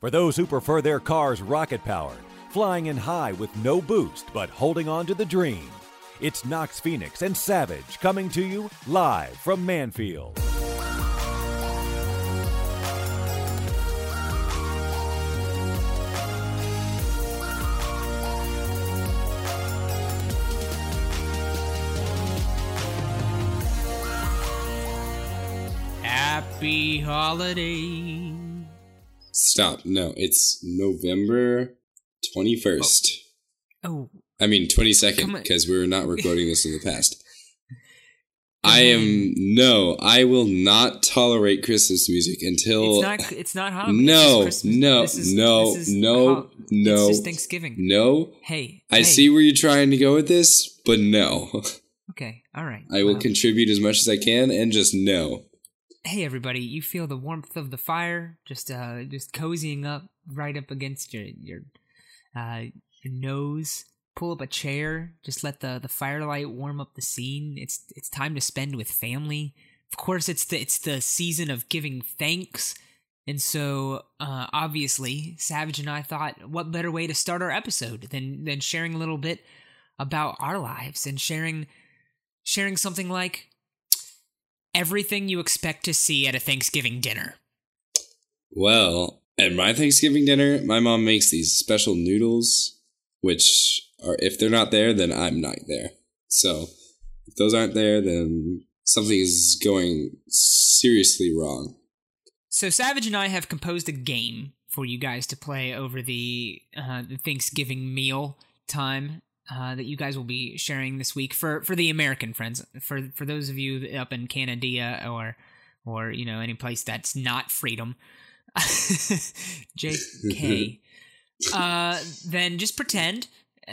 For those who prefer their cars rocket powered, flying in high with no boost but holding on to the dream. It's Knox Phoenix and Savage coming to you live from Mannfield. Happy holiday. Stop. No, it's November 21st. Oh, I mean, 22nd, because we're not recording this in the past. I am, no, I will not tolerate Christmas music until. it's not. It's not Hanukkah. no, no, This is- no, this is no, ho- no, It's Thanksgiving. no. Hey, I hey. see where you're trying to go with this, but no. Okay, all right. I will contribute as much as I can and just no. Hey, everybody! You feel the warmth of the fire, just uh, just cozying up right up against your your uh your nose. Pull up a chair. Just let the the firelight warm up the scene. It's it's time to spend with family. Of course, it's the it's the season of giving thanks. And so, uh, obviously, Savage and I thought, what better way to start our episode than than sharing a little bit about our lives and sharing sharing something like everything you expect to see at a Thanksgiving dinner. Well, at my Thanksgiving dinner, my mom makes these special noodles, which are, if they're not there, then I'm not there. So, if those aren't there, then something is going seriously wrong. So Savage and I have composed a game for you guys to play over the, uh, the Thanksgiving meal time uh, that you guys will be sharing this week for for the American friends. For for those of you up in Canada or or you know any place that's not freedom, J.K. uh, then just pretend.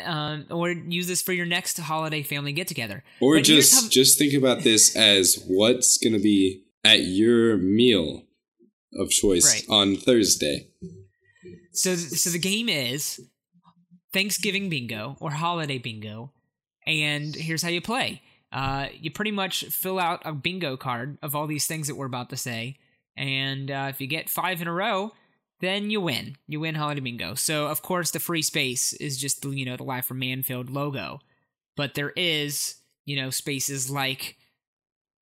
Um, or use this for your next holiday family get together. Or But just how- just think about this as what's going to be at your meal of choice Right. on Thursday. So, so the game is Thanksgiving bingo or holiday bingo, and here's how you play. Uh, you pretty much fill out a bingo card of all these things that we're about to say, and uh, if you get five in a row, then you win. You win holiday bingo. So, of course, the free space is just the you know the Live from Mannfield logo, but there is you know spaces like,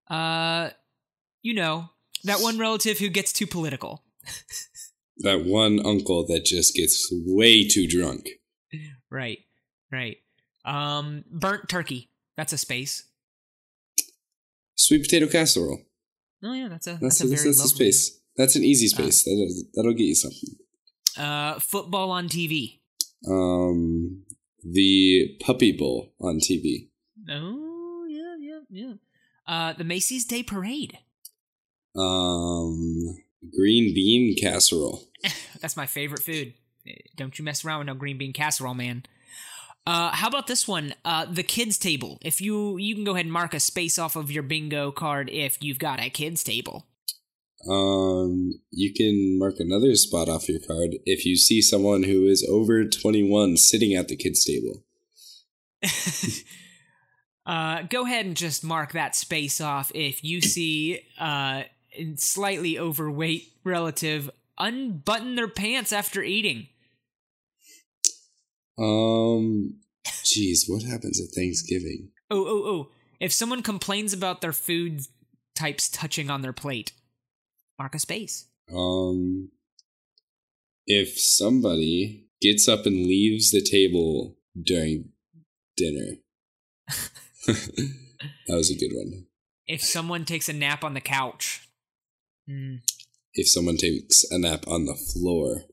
uh, you know that one relative who gets too political. That one uncle that just gets way too drunk. Right, right. Um, burnt turkey. That's a space. Sweet potato casserole. Oh yeah, that's a That's that's, a very that's a lovely. space. That's an easy space. That'll, that'll get you something. Uh, football on TV. Um, the Puppy Bowl on TV. Oh yeah, yeah, yeah. Uh, the Macy's Day Parade. Um, green bean casserole. That's my favorite food. Don't you mess around with no green bean casserole, man. Uh, how about this one? Uh, the kids table. If you you can go ahead and mark a space off of your bingo card if you've got a kids table. Um, you can mark another spot off your card if you see someone who is over 21 sitting at the kids' table. uh, go ahead and just mark that space off if you see uh, a slightly overweight relative unbutton their pants after eating. Um, geez, what happens at Thanksgiving? Oh, oh, oh. If someone complains about their food types touching on their plate, mark a space. Um, if somebody gets up and leaves the table during dinner. that was a good one. If someone takes a nap on the couch. Hmm. If someone takes a nap on the floor.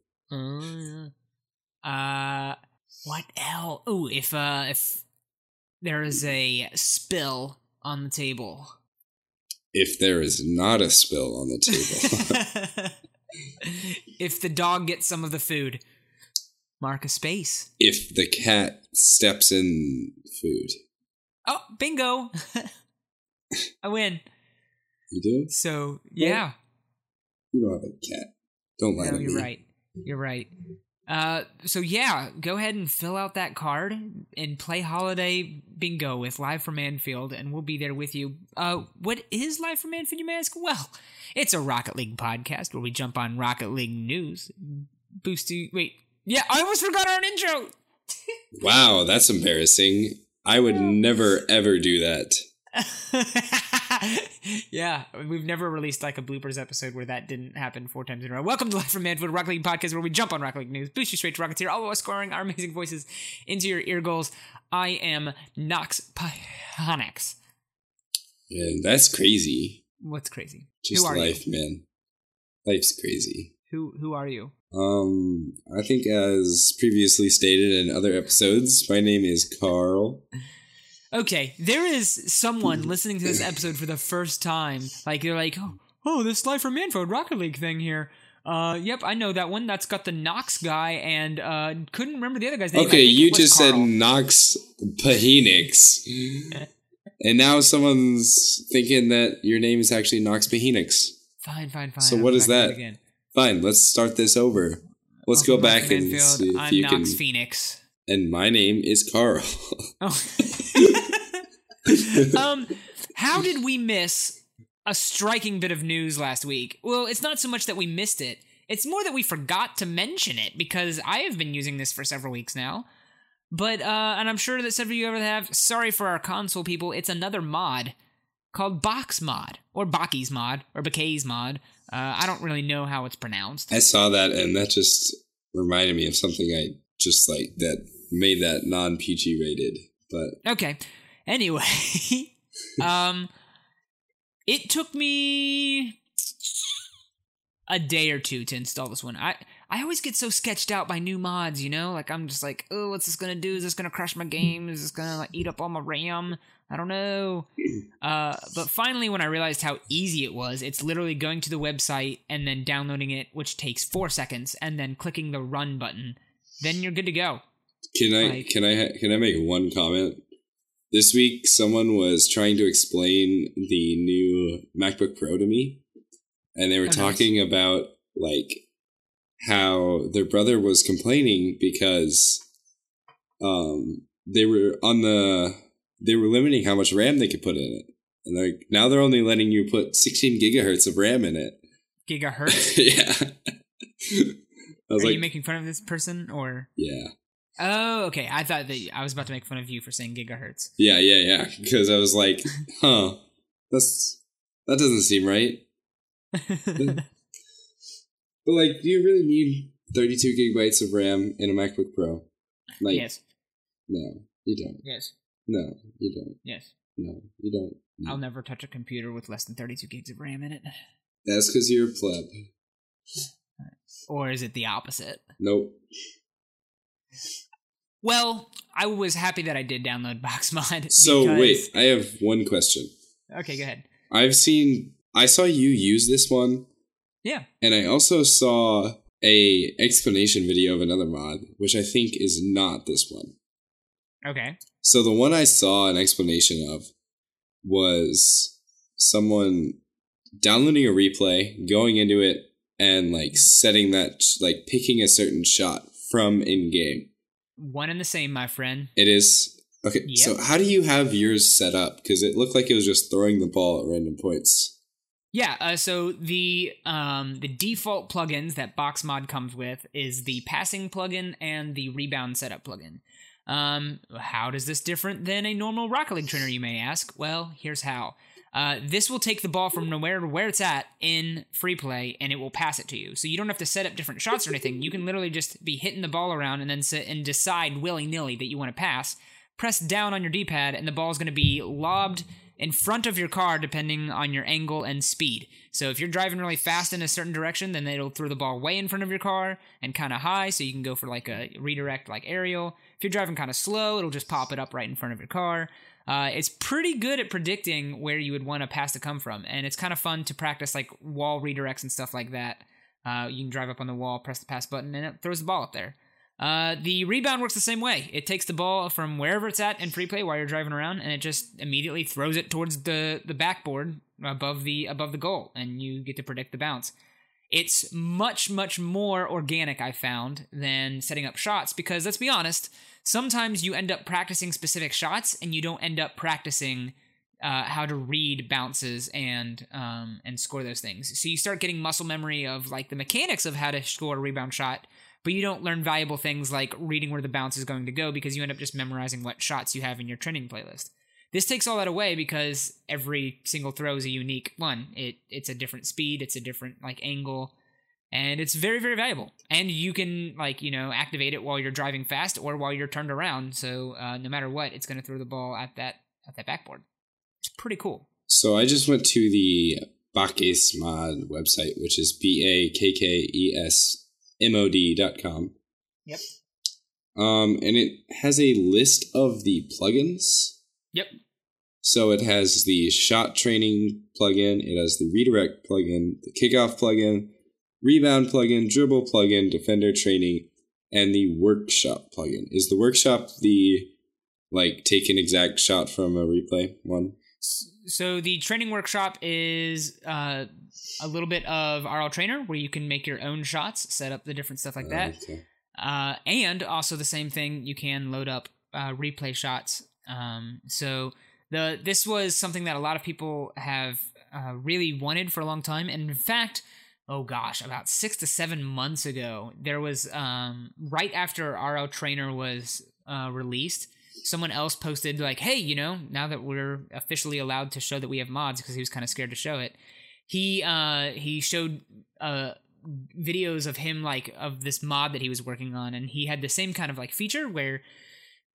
Uh, what else? Oh, if uh, if there is a spill on the table. If there is not a spill on the table. if the dog gets some of the food, mark a space. if the cat steps in food. Oh, bingo! I win. You do? So yeah, You don't have a cat. Don't lie no, to you're me. right. You're right. Uh, so yeah, go ahead and fill out that card and play holiday bingo with Live from Mannfield, and we'll be there with you. Uh, what is Live from Mannfield, you may ask? Well, it's a Rocket League podcast where we jump on Rocket League news, Boosty. Wait. Yeah, I almost forgot our intro. Wow, that's embarrassing. I would never ever do that. yeah, we've never released like a bloopers episode where that didn't happen four times in a row. Welcome to Live from Mannfield Rocket League podcast, where we jump on Rocket League news, boost you straight to Rocketeer, all while scoring our amazing voices into your ear goals. I am Nox Pionix. Yeah, that's crazy. What's crazy? Just Who are life, you? man. Life's crazy. Who Who are you? Um, I think as previously stated in other episodes, my name is Carl. Okay, there is someone listening to this episode for the first time. Like they're like, oh, oh this Life from Mannfield Rocket League thing here. Uh, yep, I know that one. That's got the Knox guy, and uh, couldn't remember the other guy's name. Okay, you just said Carl. Nox Pahenix. and now someone's thinking that your name is actually Nox Pahenix. Fine, fine, fine. So I'll what is back to it that? Again. Fine, let's start this over. Let's go back and Mannfield. see if I'm you Knox can. Phoenix. And my name is Carl. Oh. um, how did we miss a striking bit of news last week? Well, it's not so much that we missed it. It's more that we forgot to mention it because I have been using this for several weeks now. But uh, and I'm sure that several of you ever have. Sorry for our console people. It's another mod called Box Mod or Baki's Mod or Bakay's Mod. Uh, I don't really know how it's pronounced. I saw that and that just reminded me of something I just like that made that non PG rated. But Okay. Anyway, um, it took me a day or two to install this one. I I always get so sketched out by new mods, you know. Like I'm just like, oh, what's this gonna do? Is this gonna crash my game? Is this gonna like eat up all my RAM? I don't know. Uh, but finally, when I realized how easy it was, it's literally going to the website and then downloading it, which takes four seconds, and then clicking the run button. Then you're good to go. Can I Like- can I can I make one comment? This week, someone was trying to explain the new MacBook Pro to me, and they were nice. talking about like how their brother was complaining because um they were on the they were limiting how much RAM they could put in it, and like now they're only letting you put 16 gigahertz of RAM in it. Gigahertz. yeah. I was Are like, you making fun of this person or? yeah, Oh, okay. I thought that I was about to make fun of you for saying gigahertz. yeah, yeah, yeah. Because I was like, huh, that's that doesn't seem right. But like, do you really need 32 gigabytes of RAM in a MacBook Pro? Like, yes, no, you don't. yes, No, you don't. yes. No, you don't. No. I'll never touch a computer with less than 32 gigs of RAM in it. That's because you're a pleb. Or is it the opposite? Nope. Well, I was happy that I did download BakkesMod. So because- wait, I have one question. Okay, go ahead. I've seen, I saw you use this one, Yeah. and I also saw a explanation video of another mod, which I think is not this one. Okay. So the one I saw an explanation of was someone downloading a replay, going into it, and like setting that, like picking a certain shot from in game. One and the same, my friend. It is okay. Yep. So how do you have yours set up? Because it looked like it was just throwing the ball at random points. Yeah, uh, so the um, the default plugins that BakkesMod comes with is the passing plugin and the rebound setup plugin. Um, how does this different than a normal Rocket League trainer, you may ask? Well, here's how. Uh, this will take the ball from nowhere to where it's at in free play, and it will pass it to you. So you don't have to set up different shots or anything. You can literally just be hitting the ball around and then sit and decide willy nilly that you want to pass. Press down on your D-pad, and the ball is going to be lobbed in front of your car depending on your angle and speed. So if you're driving really fast in a certain direction, then it'll throw the ball way in front of your car and kind of high, so you can go for like a redirect like aerial. If you're driving kind of slow, it'll just pop it up right in front of your car. Uh, it's pretty good at predicting where you would want a pass to come from, and it's kind of fun to practice like wall redirects and stuff like that. Uh, you can drive up on the wall, press the pass button, and it throws the ball up there. Uh, the rebound works the same way. It takes the ball from wherever it's at in free play while you're driving around, and it just immediately throws it towards the the backboard above the above the goal, and you get to predict the bounce. It's much much more organic, I found, than setting up shots because let's be honest, sometimes you end up practicing specific shots and you don't end up practicing uh, how to read bounces and um, and score those things. So you start getting muscle memory of like the mechanics of how to score a rebound shot, but you don't learn valuable things like reading where the bounce is going to go because you end up just memorizing what shots you have in your training playlist. This takes all that away because every single throw is a unique one. It it's a different speed, it's a different like angle, and it's very very valuable. And you can like you know activate it while you're driving fast or while you're turned around. So uh, no matter what, it's going to throw the ball at that at that backboard. It's pretty cool. So I just went to the Bakkes Mod website, which is B A K K E S M O D dot com. Yep. Um, and it has a list of the plugins. Yep. So it has the shot training plugin, it has the redirect plugin, the kickoff plugin, rebound plugin, dribble plugin, defender training, and the workshop plugin. Is the workshop the like take an exact shot from a replay one? So the training workshop is uh, a little bit of RL Trainer, where you can make your own shots, set up the different stuff like that, Okay. uh, and also the same thing. You can load up uh, replay shots. Um, so the this was something that a lot of people have uh, really wanted for a long time, and in fact. Oh gosh, about six to seven months ago, there was um, right after RL Trainer was uh, released, someone else posted like, "Hey, you know, now that we're officially allowed to show that we have mods because he was kind of scared to show it." He uh he showed uh videos of him like of this mod that he was working on and he had the same kind of like feature where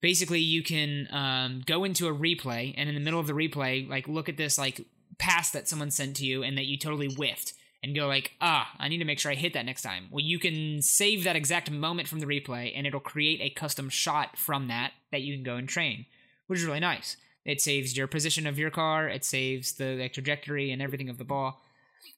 basically you can um go into a replay and in the middle of the replay like look at this like pass that someone sent to you and that you totally whiffed and go like, ah, I need to make sure I hit that next time. Well, you can save that exact moment from the replay, and it'll create a custom shot from that that you can go and train, which is really nice. It saves your position of your car, it saves the like, trajectory and everything of the ball.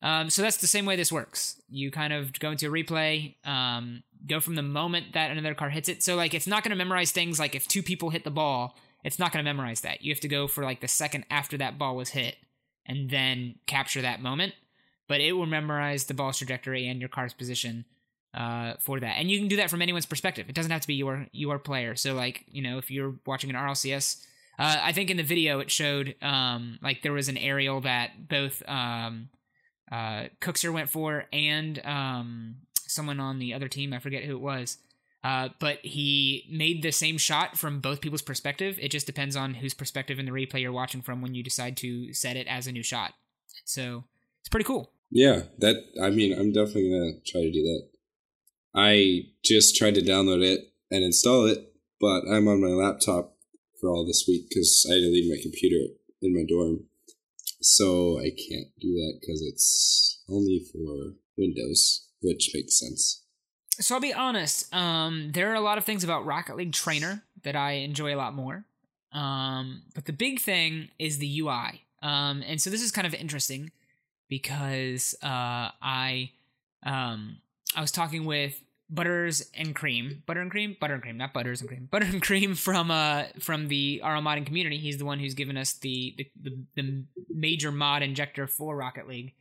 Um, so that's the same way this works. You kind of go into a replay, um, go from the moment that another car hits it. So like, it's not going to memorize things like if two people hit the ball, it's not going to memorize that. You have to go for like the second after that ball was hit, and then capture that moment but it will memorize the ball's trajectory and your car's position uh, for that. And you can do that from anyone's perspective. It doesn't have to be your your player. So like you know if you're watching an RLCS, uh, I think in the video it showed um, like there was an aerial that both um, uh, Kuxir went for and um, someone on the other team. I forget who it was. Uh, but he made the same shot from both people's perspective. It just depends on whose perspective in the replay you're watching from when you decide to set it as a new shot. So it's pretty cool. Yeah, that I mean, I'm definitely gonna try to do that. I just tried to download it and install it, but I'm on my laptop for all this week because I had to leave my computer in my dorm, so I can't do that because it's only for Windows, which makes sense. So I'll be honest. Um, there are a lot of things about Rocket League Trainer that I enjoy a lot more. Um, but the big thing is the UI. Um, and so this is kind of interesting because uh, I um, I was talking with Butters and Cream, Butter and Cream, Butter and Cream, not Butters and Cream, Butter and Cream from uh from the RL modding community. He's the one who's given us the the, the, the major mod injector for Rocket League,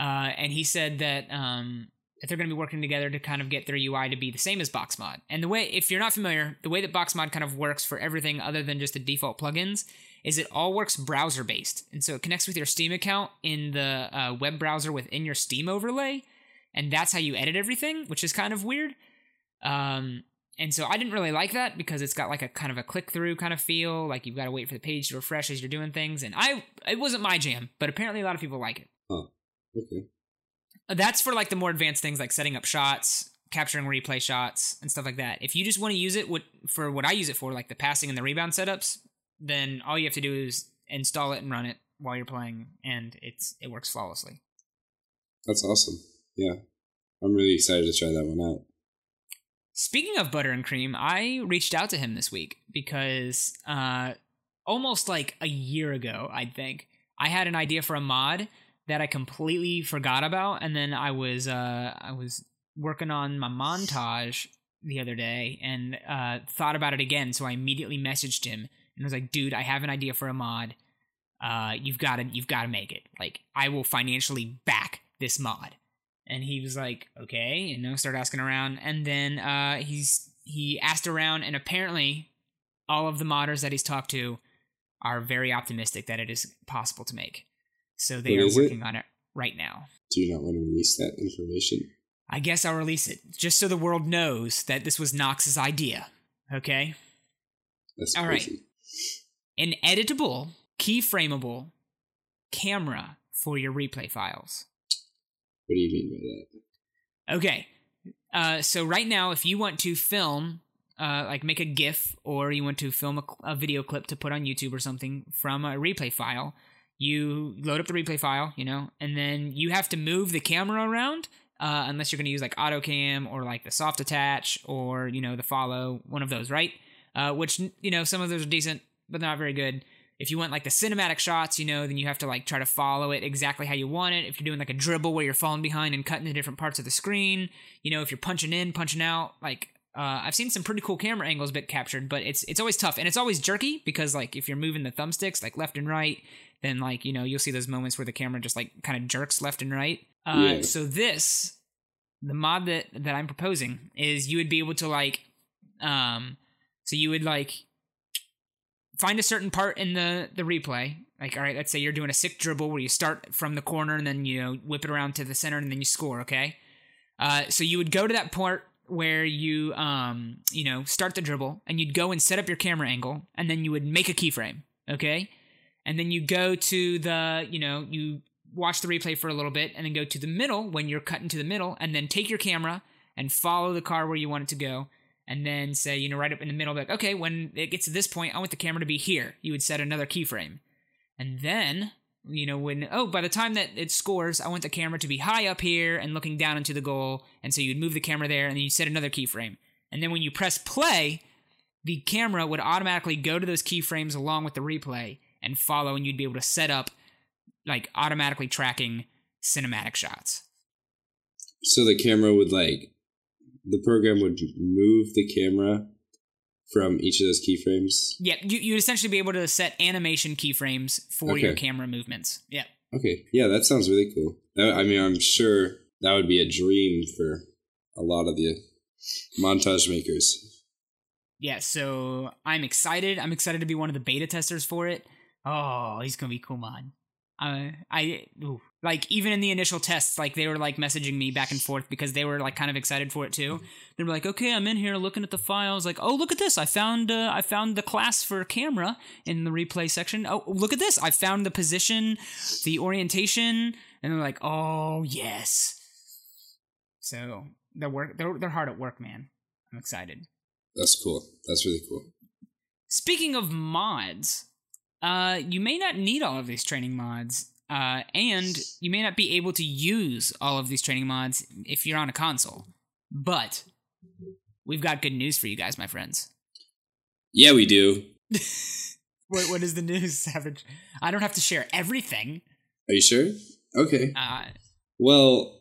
uh, and he said that um that they're going to be working together to kind of get their UI to be the same as BakkesMod. And the way, if you're not familiar, the way that BakkesMod kind of works for everything other than just the default plugins is it all works browser based. And so it connects with your Steam account in the uh, web browser within your Steam overlay. And that's how you edit everything, which is kind of weird. Um, and so I didn't really like that because it's got like a kind of a click through kind of feel, like you've got to wait for the page to refresh as you're doing things. And I, it wasn't my jam, but apparently a lot of people like it. Huh. Okay. That's for like the more advanced things like setting up shots, capturing replay shots, and stuff like that. If you just want to use it for what I use it for, like the passing and the rebound setups, then all you have to do is install it and run it while you're playing, and it's it works flawlessly. That's awesome. Yeah. I'm really excited to try that one out. Speaking of butter and cream, I reached out to him this week because uh, almost like a year ago, I think I had an idea for a mod that I completely forgot about, and then I was uh, I was working on my montage the other day and uh, thought about it again. So I immediately messaged him and was like, "Dude, I have an idea for a mod. Uh, you've got to you've got to make it. Like, I will financially back this mod." And he was like, "Okay," and I started asking around, and then uh, he's he asked around, and apparently, all of the modders that he's talked to are very optimistic that it is possible to make. So they What are is it? working on it right now. Do you not want to release that information? I guess I'll release it just so the world knows that this was Knox's idea. Okay? That's All right. crazy. An editable, keyframeable camera for your replay files. What do you mean by that? Okay. Uh, so right now, if you want to film, uh, like make a GIF, or you want to film a, a video clip to put on YouTube or something from a replay file, you load up the replay file, you know, and then you have to move the camera around. Uh, unless you're going to use like AutoCam or like the soft attach or you know the follow one of those, right? Uh, which you know some of those are decent, but not very good. If you want like the cinematic shots, you know, then you have to like try to follow it exactly how you want it. If you're doing like a dribble where you're falling behind and cutting to different parts of the screen, you know, if you're punching in, punching out, like uh, I've seen some pretty cool camera angles bit captured, but it's it's always tough and it's always jerky because like if you're moving the thumbsticks like left and right, then like you know you'll see those moments where the camera just like kind of jerks left and right. Uh, Yeah. So this, the mod that that I'm proposing is you would be able to like, um, so you would like find a certain part in the the replay. Like, all right, let's say you're doing a sick dribble where you start from the corner and then you know whip it around to the center and then you score. Okay, uh, so you would go to that part where you um you know start the dribble and you'd go and set up your camera angle and then you would make a keyframe. Okay, and then you go to the you know you watch the replay for a little bit and then go to the middle when you're cutting to the middle and then take your camera and follow the car where you want it to go and then say you know right up in the middle like okay when it gets to this point i want the camera to be here you would set another keyframe. And then you know when oh by the time that it scores i want the camera to be high up here and looking down into the goal and so you'd move the camera there and then you set another keyframe. And then when you press play the camera would automatically go to those keyframes along with the replay and follow and you'd be able to set up like automatically tracking cinematic shots. So the camera would like the program would move the camera from each of those keyframes. yeah you, you'd essentially be able to set animation keyframes for your camera movements. Yeah. Okay, yeah, that sounds really cool. I mean, I'm sure that would be a dream for a lot of the montage makers. yeah so i'm excited. I'm excited to be one of the beta testers for it oh he's gonna be cool mod uh, i ooh. like even in the initial tests like they were like messaging me back and forth because they were like kind of excited for it too. They were like okay i'm in here looking at the files like oh look at this. I found uh, i found the class for camera in the replay section. Oh look at this. I found the position the orientation and they're like oh yes. So they're work they're, they're hard at work man. I'm excited. That's cool. That's really cool. Speaking of mods, uh, you may not need all of these training mods, uh, and you may not be able to use all of these training mods if you're on a console. But we've got good news for you guys, my friends. Yeah, we do. What what is the news, Savage? I don't have to share everything. Are you sure? Okay. Uh, Well,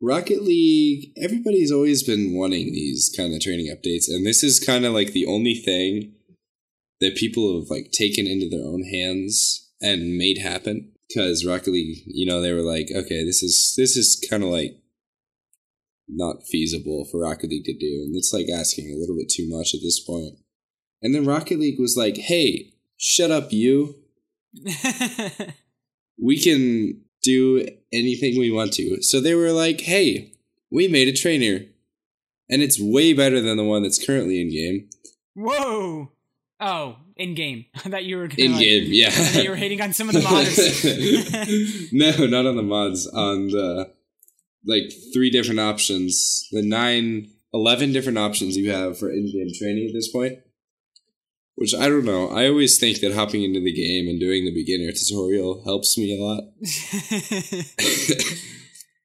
Rocket League, everybody's always been wanting these kind of training updates, and this is kind of like the only thing that people have like taken into their own hands and made happen. Because Rocket League, you know, they were like, okay, this is this is kind of like not feasible for Rocket League to do, and it's like asking a little bit too much at this point. And then Rocket League was like, hey, shut up, you we can do anything we want to. So they were like, hey, we made a trainer. And it's way better than the one that's currently in game. Whoa! Oh, in game. I thought you were In like- game, yeah. You were hating on some of the mods. no, not on the mods. On the like three different options. The nine, eleven different options you have for in game training at this point. Which I don't know. I always think that hopping into the game and doing the beginner tutorial helps me a lot.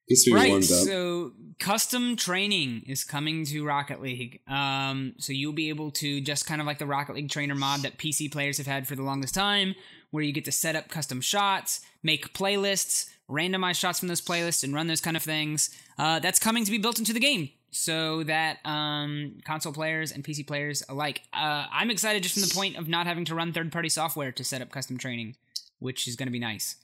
Gets me right. warmed up. So custom training is coming to Rocket League. Um, so you'll be able to just kind of like the Rocket League trainer mod that PC players have had for the longest time, where you get to set up custom shots, make playlists, randomize shots from those playlists, and run those kind of things. Uh, that's coming to be built into the game. So that um, console players and PC players alike. Uh, I'm excited just from the point of not having to run third party software to set up custom training, which is going to be nice.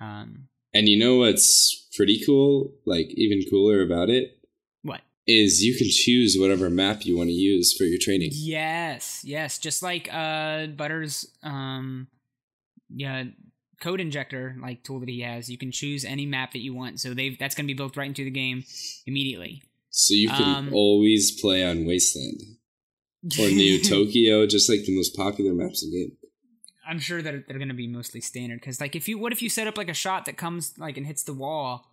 Um, And you know what's pretty cool, like even cooler about it, what? is you can choose whatever map you want to use for your training. Yes, yes, just like uh Butters um yeah code injector like tool that he has. You can choose any map that you want. So they've that's going to be built right into the game immediately. So you can Um, always play on Wasteland or New Tokyo, just like the most popular maps in the game. I'm sure that they're going to be mostly standard because like if you what if you set up like a shot that comes like and hits the wall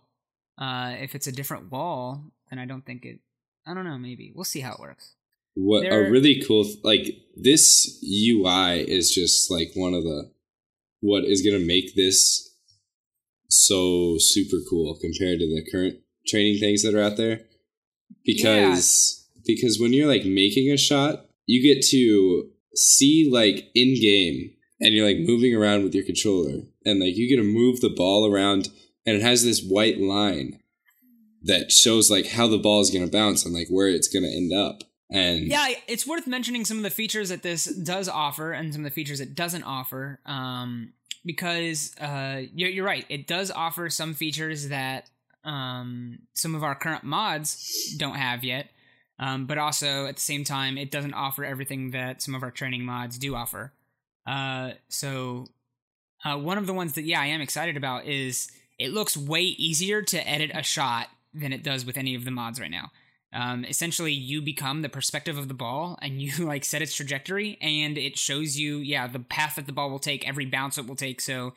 uh if it's a different wall then I don't think it I don't know maybe. We'll see how it works. What There- a really cool th- like this UI is just like one of the what is gonna make this so super cool compared to the current training things that are out there. Because because when you're like making a shot you get to see like in game and you're like moving around with your controller and like you get to move the ball around and it has this white line that shows like how the ball is going to bounce and like where it's going to end up and yeah it's worth mentioning some of the features that this does offer and some of the features it doesn't offer um because uh you're, you're right it does offer some features that um some of our current mods don't have yet um, but also at the same time it doesn't offer everything that some of our training mods do offer uh, so uh, one of the ones that yeah i am excited about is it looks way easier to edit a shot than it does with any of the mods right now. Um, essentially you become the perspective of the ball and you like set its trajectory and it shows you yeah the path that the ball will take every bounce it will take. So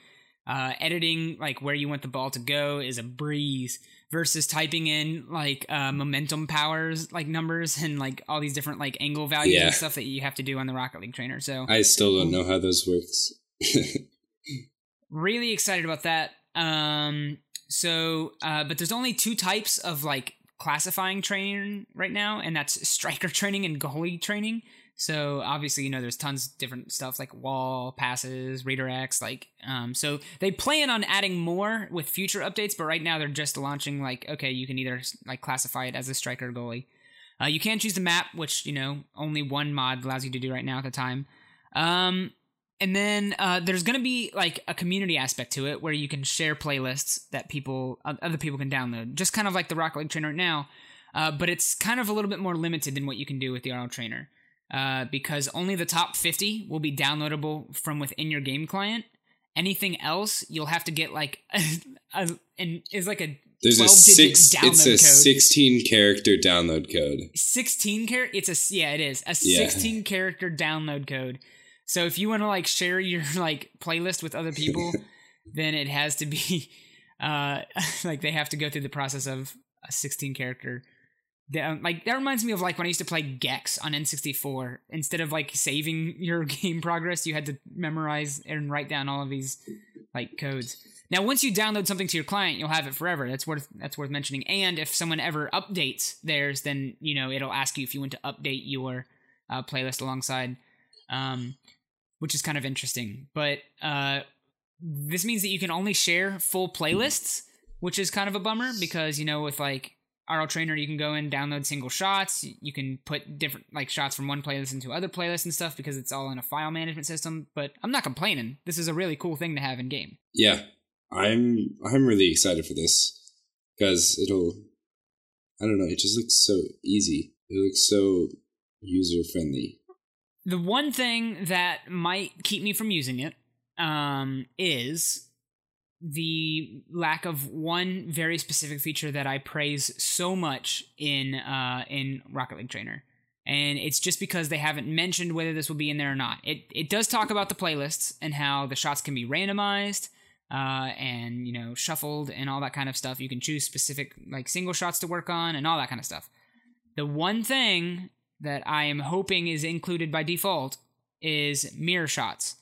uh, editing like where you want the ball to go is a breeze versus typing in like uh, momentum powers like numbers and like all these different like angle values Yeah. and stuff that you have to do on the rocket league trainer so I still don't know how those works. really excited about that um so uh but there's only two types of like classifying training right now and that's striker training and goalie training so obviously you know there's tons of different stuff like wall passes redirects like um so they plan on adding more with future updates but right now they're just launching like okay you can either like classify it as a striker goalie. Uh, you can choose the map which you know only one mod allows you to do right now at the time. Um and then uh, there's going to be like a community aspect to it where you can share playlists that people other people can download just kind of like the rocket league trainer right now uh, but it's kind of a little bit more limited than what you can do with the RL trainer uh, because only the top 50 will be downloadable from within your game client anything else you'll have to get like a, a, an is like a There's a six. download It's a code. 16 character download code. 16 character it's a yeah it is a Yeah. 16 character download code so if you want to like share your like playlist with other people then it has to be uh like they have to go through the process of a 16 character that, like that reminds me of like when I used to play Gex on N64. Instead of like saving your game progress, you had to memorize and write down all of these like codes. Now, once you download something to your client, you'll have it forever. That's worth that's worth mentioning. And if someone ever updates theirs, then you know it'll ask you if you want to update your uh, playlist alongside, um, which is kind of interesting. But uh, this means that you can only share full playlists, which is kind of a bummer because you know with like RL Trainer, you can go in download single shots. You can put different like shots from one playlist into other playlists and stuff because it's all in a file management system. But I'm not complaining. This is a really cool thing to have in game. Yeah, I'm I'm really excited for this because it'll. I don't know. It just looks so easy. It looks so user friendly. The one thing that might keep me from using it um, is the lack of one very specific feature that I praise so much in uh, in Rocket League Trainer, and it's just because they haven't mentioned whether this will be in there or not. It it does talk about the playlists and how the shots can be randomized. Uh, and you know shuffled and all that kind of stuff you can choose specific like single shots to work on and all that kind of stuff the one thing that I am hoping is included by default is mirror shots.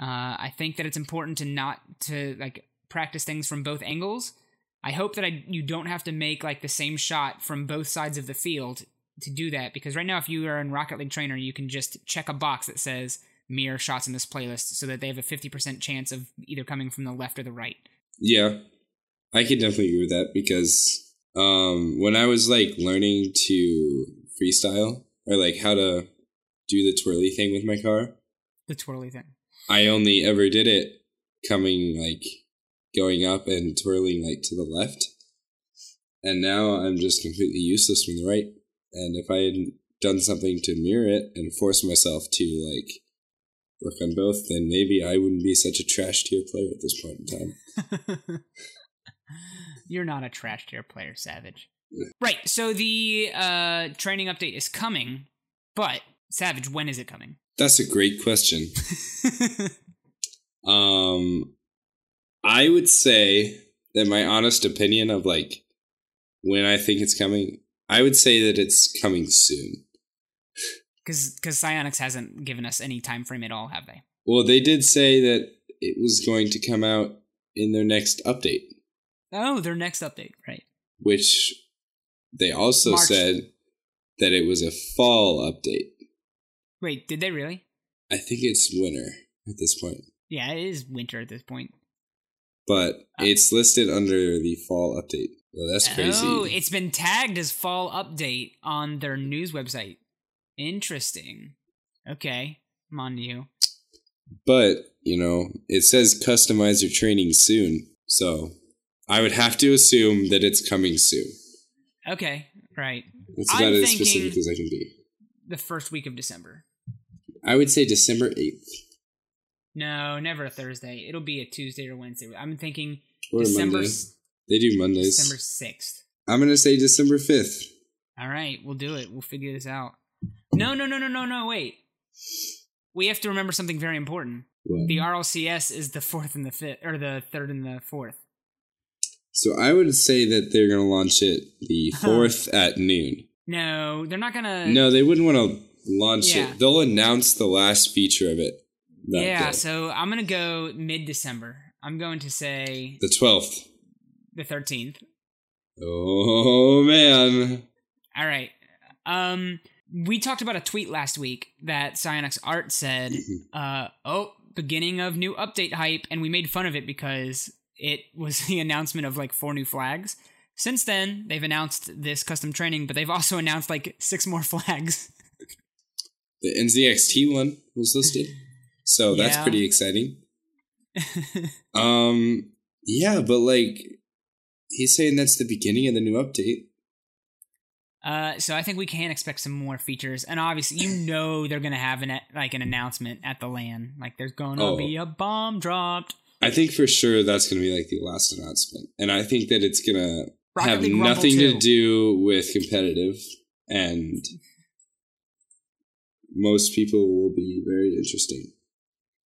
Uh, I think that it's important to not to like practice things from both angles. I hope that I you don't have to make like the same shot from both sides of the field to do that because right now if you are in Rocket League Trainer you can just check a box that says mirror shots in this playlist so that they have a 50% chance of either coming from the left or the right. Yeah, I can definitely agree with that because um, when I was like learning to freestyle or like how to do the twirly thing with my car, The twirly thing. I only ever did it coming like going up and twirling like to the left. And now I'm just completely useless from the right. And if I had done something to mirror it and force myself to like work on both, then maybe I wouldn't be such a trash tier player at this point in time. You're not a trash tier player, Savage. Right. So the uh, training update is coming, but Savage, when is it coming? That's a great question. um, I would say that my honest opinion of like when I think it's coming, I would say that it's coming soon. Because because Psyonix hasn't given us any time frame at all, have they? Well, they did say that it was going to come out in their next update, Oh, their next update, right? which they also March. said that it was a fall update. Wait, did they really? I think it's winter at this point, Yeah, it is winter at this point. But it's listed under the fall update. Well, that's oh, crazy. Oh, it's been tagged as fall update on their news website. Interesting. Okay, I'm on to you. But, you know, it says customize your training soon. So I would have to assume that it's coming soon. Okay, right. That's I'm about as specific as I can be. The first week of December. I would say December 8th No, never a Thursday. It'll be a Tuesday or Wednesday. I'm thinking or December. They do Mondays. December sixth. I'm going to say December 5th. All right, we'll do it. We'll figure this out. No, no, no, no, no, no. Wait. We have to remember something very important. What? The RLCS is the fourth and the fifth, or the third and the fourth. So I would say that they're going to launch it the 4th at noon. No, they're not gonna. No, they wouldn't want to launch Yeah. it. They'll announce the last feature of it. Yeah, day. so I'm gonna go mid December. I'm going to say the 12th. the thirteenth. Oh, man. All right. Um, we talked about a tweet last week that Psyonix Art said, uh, "Oh, beginning of new update hype," and we made fun of it because it was the announcement of like four new flags. Since then, they've announced this custom training, but they've also announced like six more flags. The NZXT one was listed. So that's Yeah. pretty exciting. Um, yeah, but like he's saying that's the beginning of the new update. Uh, so I think we can expect some more features, and obviously, you know, they're gonna have an like an announcement at the LAN. Like, there's gonna Oh. be a bomb dropped. I think for sure that's going to be like the last announcement, and I think that it's going to Rocket have League nothing to do with competitive, and most people will be very interesting.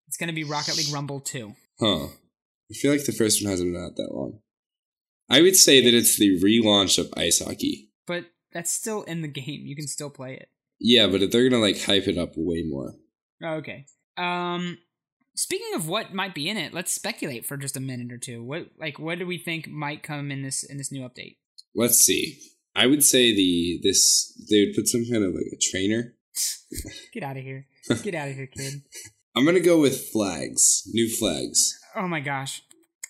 It's gonna be Rocket League Rumble two. Huh? I feel like the first one hasn't been out that long. I would say that it's the relaunch of ice hockey. But that's still in the game. You can still play it. Yeah, but they're gonna like hype it up way more. Oh, okay. Um, speaking of what might be in it, let's speculate for just a minute or two. What like what do we think might come in this in this new update? Let's see. I would say the this they would put some kind of like a trainer. Get out of here. Get out of here, kid. I'm gonna go with flags, new flags. Oh my gosh.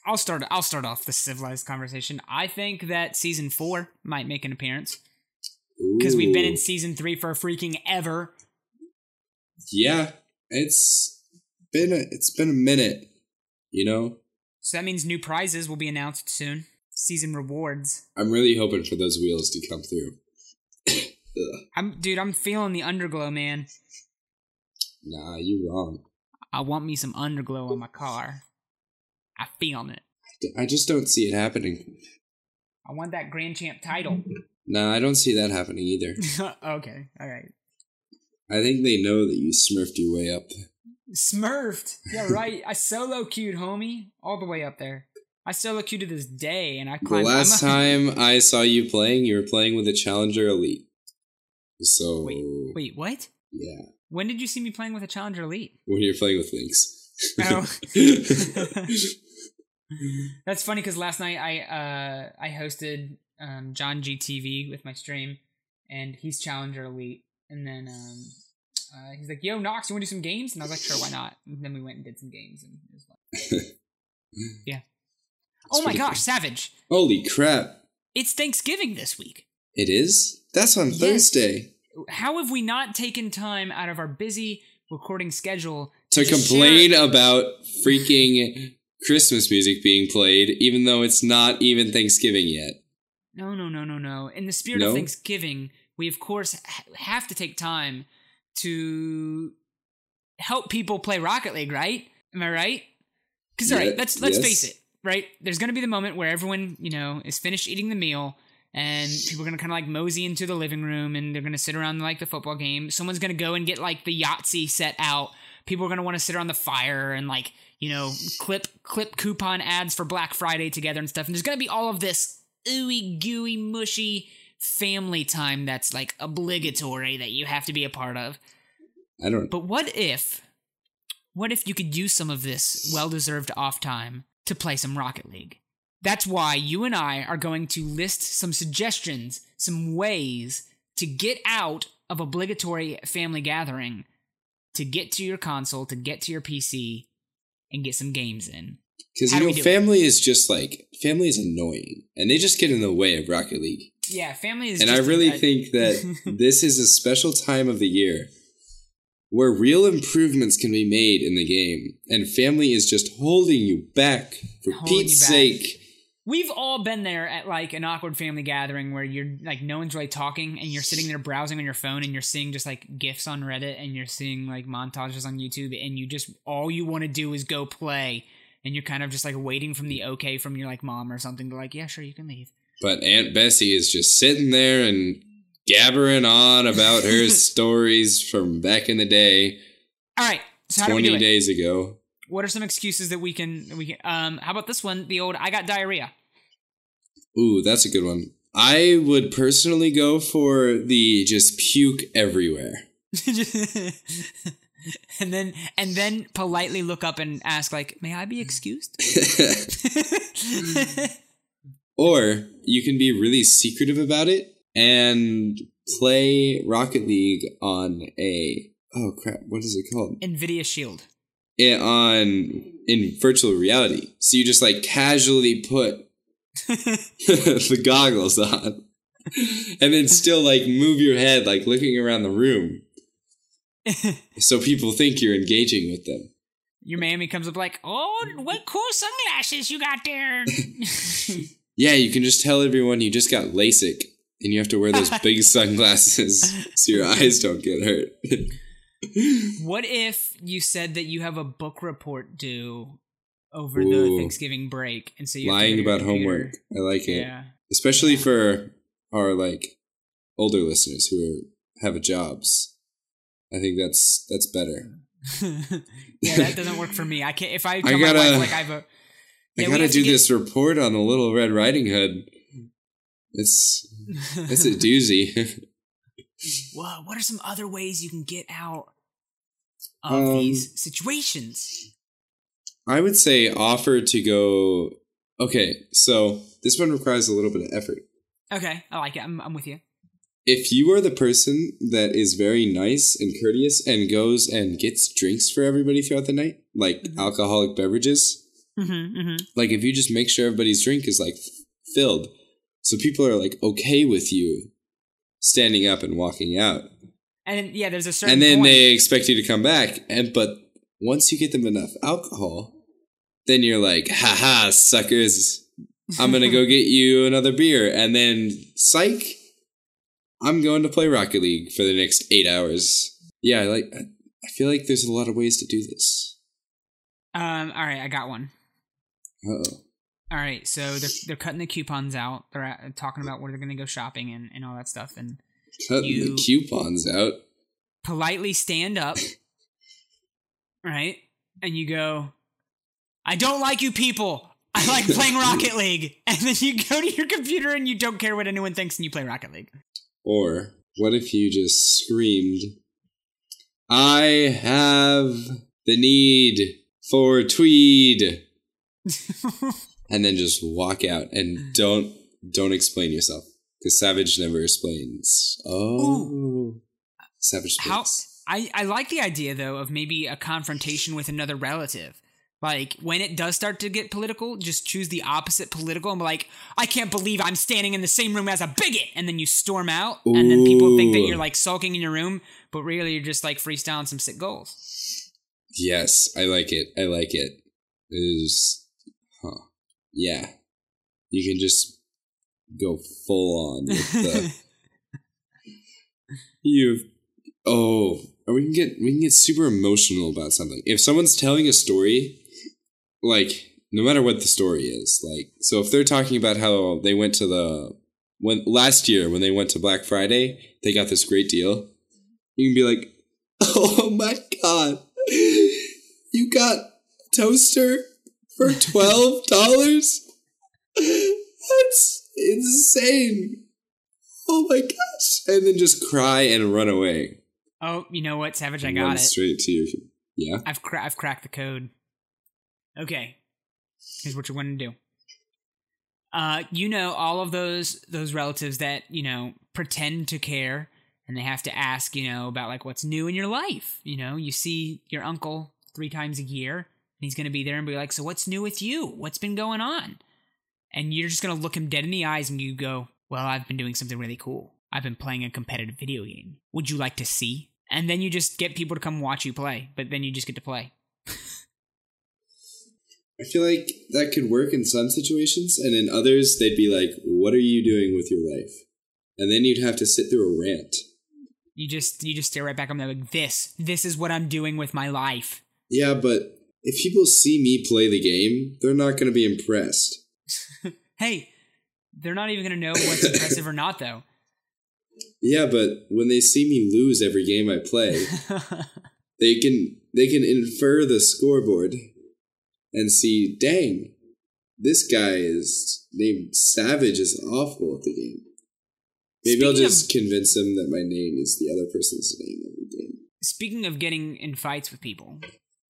I'll start I'll start off the civilized conversation. I think that season 4 might make an appearance because we've been in season 3 for freaking ever. Yeah, it's been a, it's been a minute. You know, So that means new prizes will be announced soon. Season rewards. I'm really hoping for those wheels to come through. I'm dude, I'm feeling the underglow, man. Nah, you're wrong. I want me some underglow on my car. I feeling it. I just don't see it happening. I want that Grand Champ title. Nah, I don't see that happening either. okay, all right. I think they know that you smurfed your way up. Smurfed. Yeah, right. I solo queued, homie, all the way up there. I solo queued to this day, and I climbed. The last a- time I saw you playing, you were playing with a Challenger Elite. So Wait, wait, what? yeah, When did you see me playing with a Challenger Elite? when you're playing with Lynx. Oh. That's funny because last night I uh I hosted um John GTV with my stream, and he's Challenger Elite, and then um uh, he's like, "Yo, Knox, you want to do some games?" And I was like, "Sure, why not?" And then we went and did some games, and it was fun. Yeah. oh my gosh, cool. Savage! Holy crap! It's Thanksgiving this week. It is. That's on Yes. Thursday. How have we not taken time out of our busy recording schedule To just complain share- about freaking Christmas music being played, even though it's not even Thanksgiving yet. No, no, no, no, no. In the spirit No? of Thanksgiving, we of course ha- have to take time to help people play Rocket League, right? Am I right? Because all Yeah, right, let's let's yes. face it, right? There's going to be the moment where everyone, you know, is finished eating the meal, and people are going to kind of like mosey into the living room, and they're going to sit around like the football game. Someone's going to go and get like the Yahtzee set out. People are going to want to sit around the fire and like you know clip clip coupon ads for Black Friday together and stuff. And there's going to be all of this ooey gooey mushy family time that's like obligatory that you have to be a part of. I don't. But what if, what if you could use some of this well deserved off time to play some Rocket League? That's why you and I are going to list some suggestions, some ways to get out of obligatory family gathering, to get to your console, to get to your PC, and get some games in. Because you know, do it? family is just like family is annoying, and they just get in the way of Rocket League. Yeah, family is. and I really a- think that this is a special time of the year where real improvements can be made in the game, and family is just holding you back for Holding Pete's back. sake. We've all been there at like an awkward family gathering where you're like no one's really talking and you're sitting there browsing on your phone and you're seeing just like gifs on Reddit and you're seeing like montages on YouTube and you just all you want to do is go play and you're kind of just like waiting from the okay from your like mom or something to like yeah sure you can leave. But Aunt Bessie is just sitting there and gabbering on about her stories from back in the day, All right, so how do we do twenty days ago. What are some excuses that we can we can um how about this one the old I got diarrhea. Ooh, that's a good one. I would personally go for the just puke everywhere. and then and then politely look up and ask like may I be excused? Or you can be really secretive about it and play Rocket League on a oh crap, what is it called? Nvidia Shield. It, on in virtual reality. So you just like casually put the goggles on and then still like move your head like looking around the room so people think you're engaging with them. Your mammy comes up like, "Oh, what cool sunglasses you got there!" Yeah, you can just tell everyone you just got LASIK and you have to wear those big sunglasses so your eyes don't get hurt. what if you said that you have a book report due over the Thanksgiving break, and so you Lying go to your about homework. I like it. Yeah, Especially for our like older listeners who are, have jobs. I think that's that's better. yeah, that doesn't work for me. I can't if I my gotta- wife like I have a. I Yeah, we gotta do get- this report on the Little Red Riding Hood. It's it's a doozy. Whoa, what are some other ways you can get out of Um, these situations? I would say offer to go. Okay, so this one requires a little bit of effort. Okay, I like it. I'm, I'm with you. If you are the person that is very nice and courteous and goes and gets drinks for everybody throughout the night, like Mhm. alcoholic beverages, Mm-hmm, mm-hmm. like if you just make sure everybody's drink is like filled, so people are like okay with you standing up and walking out, And yeah, there's a certain and then point. they expect you to come back, and but once you get them enough alcohol, then you're like, haha, suckers. I'm gonna go get you another beer, and then psych, I'm going to play Rocket League for the next eight hours. Yeah, I like. I feel like there's a lot of ways to do this. Um. All right, I got one. Uh oh. All right, so they're they're cutting the coupons out. They're uh, talking about where they're going to go shopping and, and all that stuff. And Cutting the coupons out. politely stand up, right? And you go, "I don't like you people. I like playing Rocket League." And then you go to your computer and you don't care what anyone thinks, and you play Rocket League. Or what if you just screamed, I have the need for tweed, and then just walk out and don't don't explain yourself because Savage never explains. Oh, Savage How. I I like the idea though of maybe a confrontation with another relative. Like when it does start to get political, just choose the opposite political and be like, I can't believe I'm standing in the same room as a bigot, and then you storm out, and then people think that you're like sulking in your room, but really you're just like freestyling some sick goals. Yes, I like it. I like it. It is, huh? Yeah, you can just go full on with the you. Oh, or we can get we can get super emotional about something. If someone's telling a story, like no matter what the story is, like so if they're talking about how they went to the when last year when they went to Black Friday, they got this great deal. You can be like, "Oh my god, you got toaster for twelve dollars? That's insane! Oh my gosh!" And then just cry and run away. Oh, you know what, Savage? I got it. straight to your yeah. I've cra- I've cracked the code. Okay, here's what you're going to do. Uh, you know all of those those relatives that you know pretend to care, and they have to ask you know about like what's new in your life. You know, you see your uncle three times a year, and he's going to be there and be like, "So what's new with you? What's been going on?" And you're just going to look him dead in the eyes, and you go, "Well, I've been doing something really cool. I've been playing a competitive video game. Would you like to see?" And then you just get people to come watch you play, but then you just get to play. I feel like that could work in some situations, and in others, they'd be like, "What are you doing with your life?" And then you'd have to sit through a rant. You just you just stare right back at them like this. This is what I'm doing with my life. Yeah, but if people see me play the game, they're not going to be impressed. Hey, they're not even gonna know what's impressive or not though. Yeah, but when they see me lose every game I play, they can they can infer the scoreboard and see, dang, this guy is named Savage is awful at the game. Maybe I'll Speaking of- just convince him that my name is the other person's name every game. Speaking of getting in fights with people,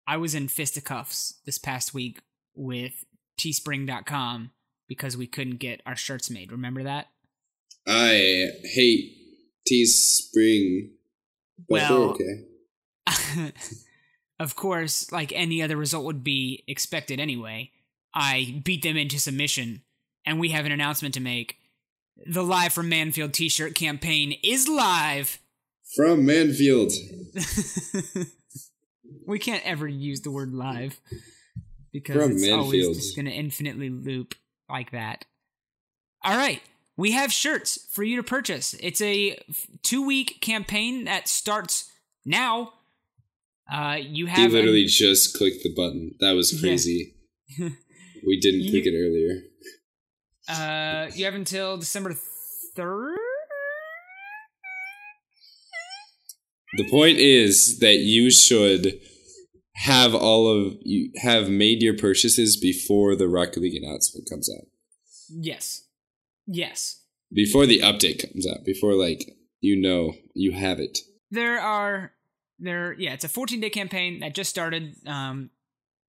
I was in fisticuffs this past week with teespring.com because we couldn't get our shirts made. Remember that? I hate Teespring, but Well- okay. of course, like any other result would be expected anyway, I beat them into submission, and we have an announcement to make. The Live from Mannfield t shirt campaign is live! From Mannfield. we can't ever use the word live because From it's always Mannfield. just going to infinitely loop like that. All right, we have shirts for you to purchase. It's a two week campaign that starts now. Uh, you He have a- literally just clicked the button. That was Yeah. crazy. we didn't You- click it earlier. uh, you have until December third. The point is that you should have all of you have made your purchases before the Rocket League announcement comes out. Yes, yes. Before the update comes out. Before like you know you have it. there are there yeah it's a 14 day campaign that just started um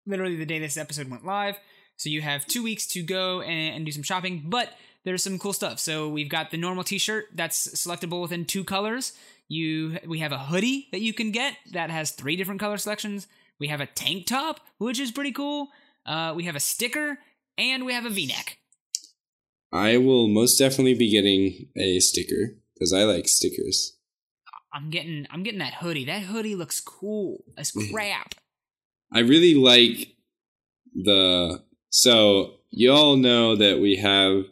literally the day this episode went live. So you have two weeks to go and, and do some shopping but there's some cool stuff. So we've got the normal t-shirt that's selectable within two colors. You we have a hoodie that you can get that has three different color selections. We have a tank top which is pretty cool. Uh, we have a sticker and we have a v-neck. I will most definitely be getting a sticker because I like stickers. I'm getting i'm getting that hoodie that hoodie looks cool as crap I really like the so you all know that we have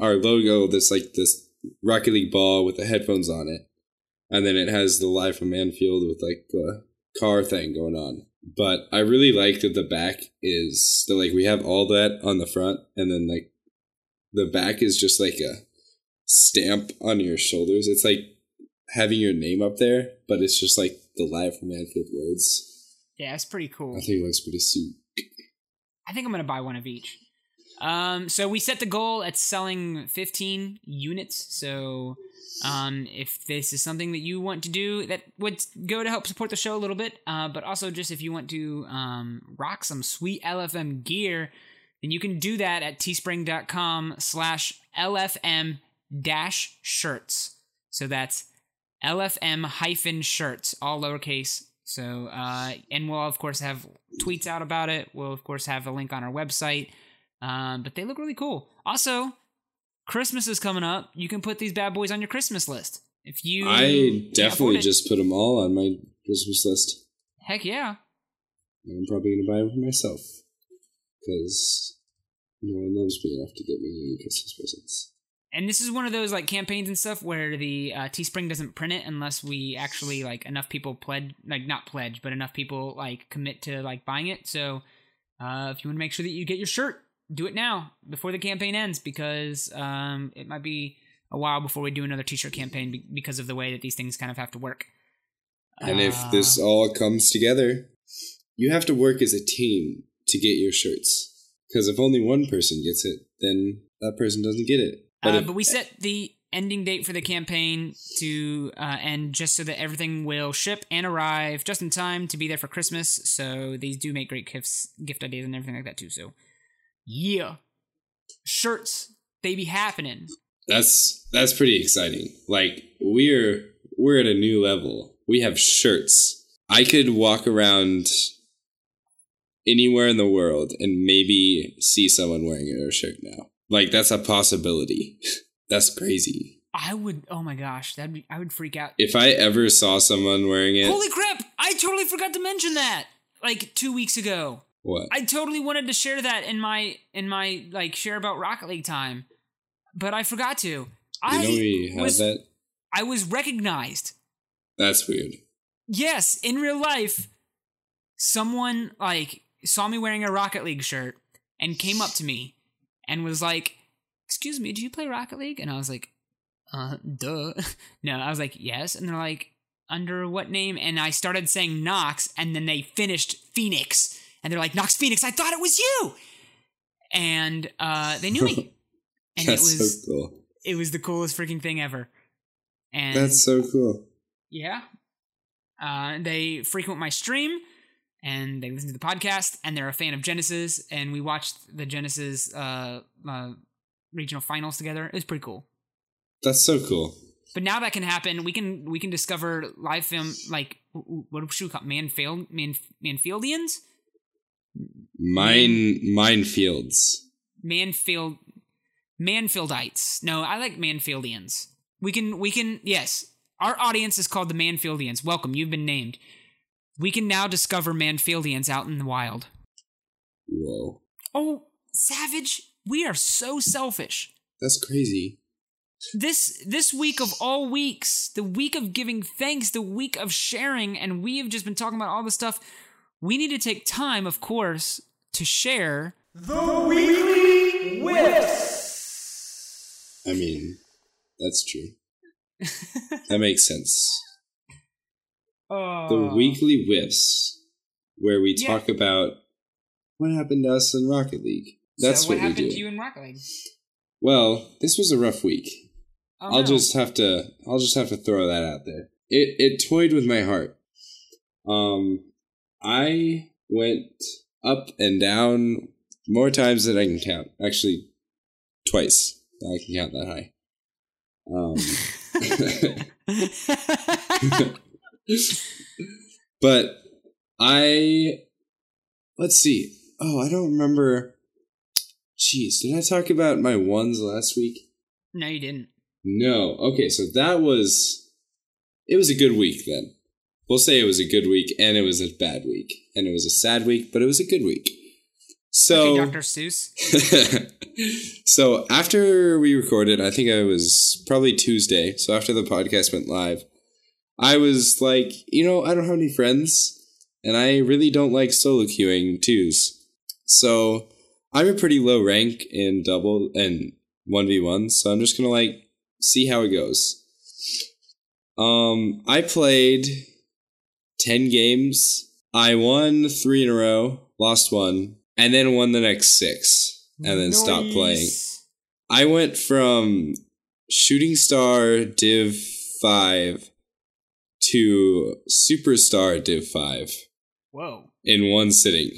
our logo that's like this Rocket League ball with the headphones on it. And then it has the live from Mannfield with like the car thing going on. But I really like that the back is the like we have all that on the front and then like the back is just like a stamp on your shoulders. It's like having your name up there, but it's just like the live from Mannfield words. yeah it's pretty cool I think it looks pretty sweet. I think I'm gonna buy one of each. Um, so we set the goal at selling 15 units. So, um, if this is something that you want to do, that would go to help support the show a little bit. Uh, but also just if you want to um, rock some sweet LFM gear, then you can do that at teespring.com slash LFM dash shirts. So that's LFM hyphen shirts, all lowercase. So, uh, and we'll of course have tweets out about it. We'll of course have a link on our website. Um, but they look really cool. Also, Christmas is coming up. You can put these bad boys on your Christmas list. If you, I definitely just put them all on my Christmas list. heck yeah. And I'm probably gonna buy them for myself because no one loves me enough to get me any Christmas presents. And this is one of those like campaigns and stuff where the uh, Teespring doesn't print it unless we actually like enough people pledge, like not pledge, but enough people like commit to like buying it. So uh, if you want to make sure that you get your shirt, do it now before the campaign ends because um, it might be a while before we do another t-shirt campaign be- because of the way that these things kind of have to work. And if Uh, this all comes together, you have to work as a team to get your shirts. Because if only one person gets it, then that person doesn't get it. But, uh, but we set the ending date for the campaign to uh, end just so that everything will ship and arrive just in time to be there for Christmas. So these do make great gifts, gift ideas, and everything like that too. So yeah, shirts they be happening. that's that's pretty exciting. Like we're we're at a new level. We have shirts. I could walk around anywhere in the world and maybe see someone wearing our shirt now. Like that's a possibility. that's crazy. I would. Oh my gosh, that'd be. I would freak out. If I ever saw someone wearing it, Holy crap! I totally forgot to mention that. Like two weeks ago, what? I totally wanted to share that in my in my like share about Rocket League time, but I forgot to. you I know we have was that. I was recognized. That's weird. Yes, in real life, someone like saw me wearing a Rocket League shirt and came up to me and was like, "Excuse me, do you play Rocket League?" And I was like, "Uh, duh." no, I was like, "Yes." And they're like, "Under what name?" And I started saying Nox, and then they finished Phoenix, and they're like, "Nox Phoenix." I thought it was you, and uh, they knew me, and it That's was so cool. it was the coolest freaking thing ever. And That's so cool. yeah. Uh, they frequent my stream and they listen to the podcast and they're a fan of Genesis and we watched the Genesis uh, uh, regional finals together. It was pretty cool. That's so cool. But now that can happen, we can we can discover live film like what should we call it? Mannfield Man Mannfieldians Mine minefields. Mannfield Mannfieldites. No, I like Mannfieldians. We can we can yes. Our audience is called the Mannfieldians. Welcome, you've been named. We can now discover Mannfieldians out in the wild. Whoa. Oh, Savage, we are so selfish. That's crazy. This this week of all weeks, the week of giving thanks, the week of sharing, and we have just been talking about all this stuff. We need to take time, of course, to share the weekly whiffs. I mean, that's true. that makes sense. The weekly whiffs, where we Yeah. talk about what happened to us in Rocket League. That's so what, what, happened we do. to you in Rocket League? Well, this was a rough week. Oh, I'll no. just have to I'll just have to throw that out there. It it toyed with my heart. Um I went up and down more times than I can count. Actually twice. I can count that high. Um but I let's see. Oh, I don't remember. Jeez, did I talk about my ones last week? no, you didn't. No. Okay, so that was it was a good week then. We'll say it was a good week and it was a bad week. And it was a sad week, but it was a good week. So okay, Dr. Seuss. so after we recorded, I think I was probably Tuesday. So after the podcast went live, I was like, you know, I don't have any friends, and I really don't like solo queuing twos. So I'm a pretty low rank in double and one v one. So I'm just gonna like see how it goes. Um, I played ten games. I won three in a row, lost one, and then won the next six, and then stopped playing. I went from shooting star div 5 to superstar div 5 Whoa. in one sitting.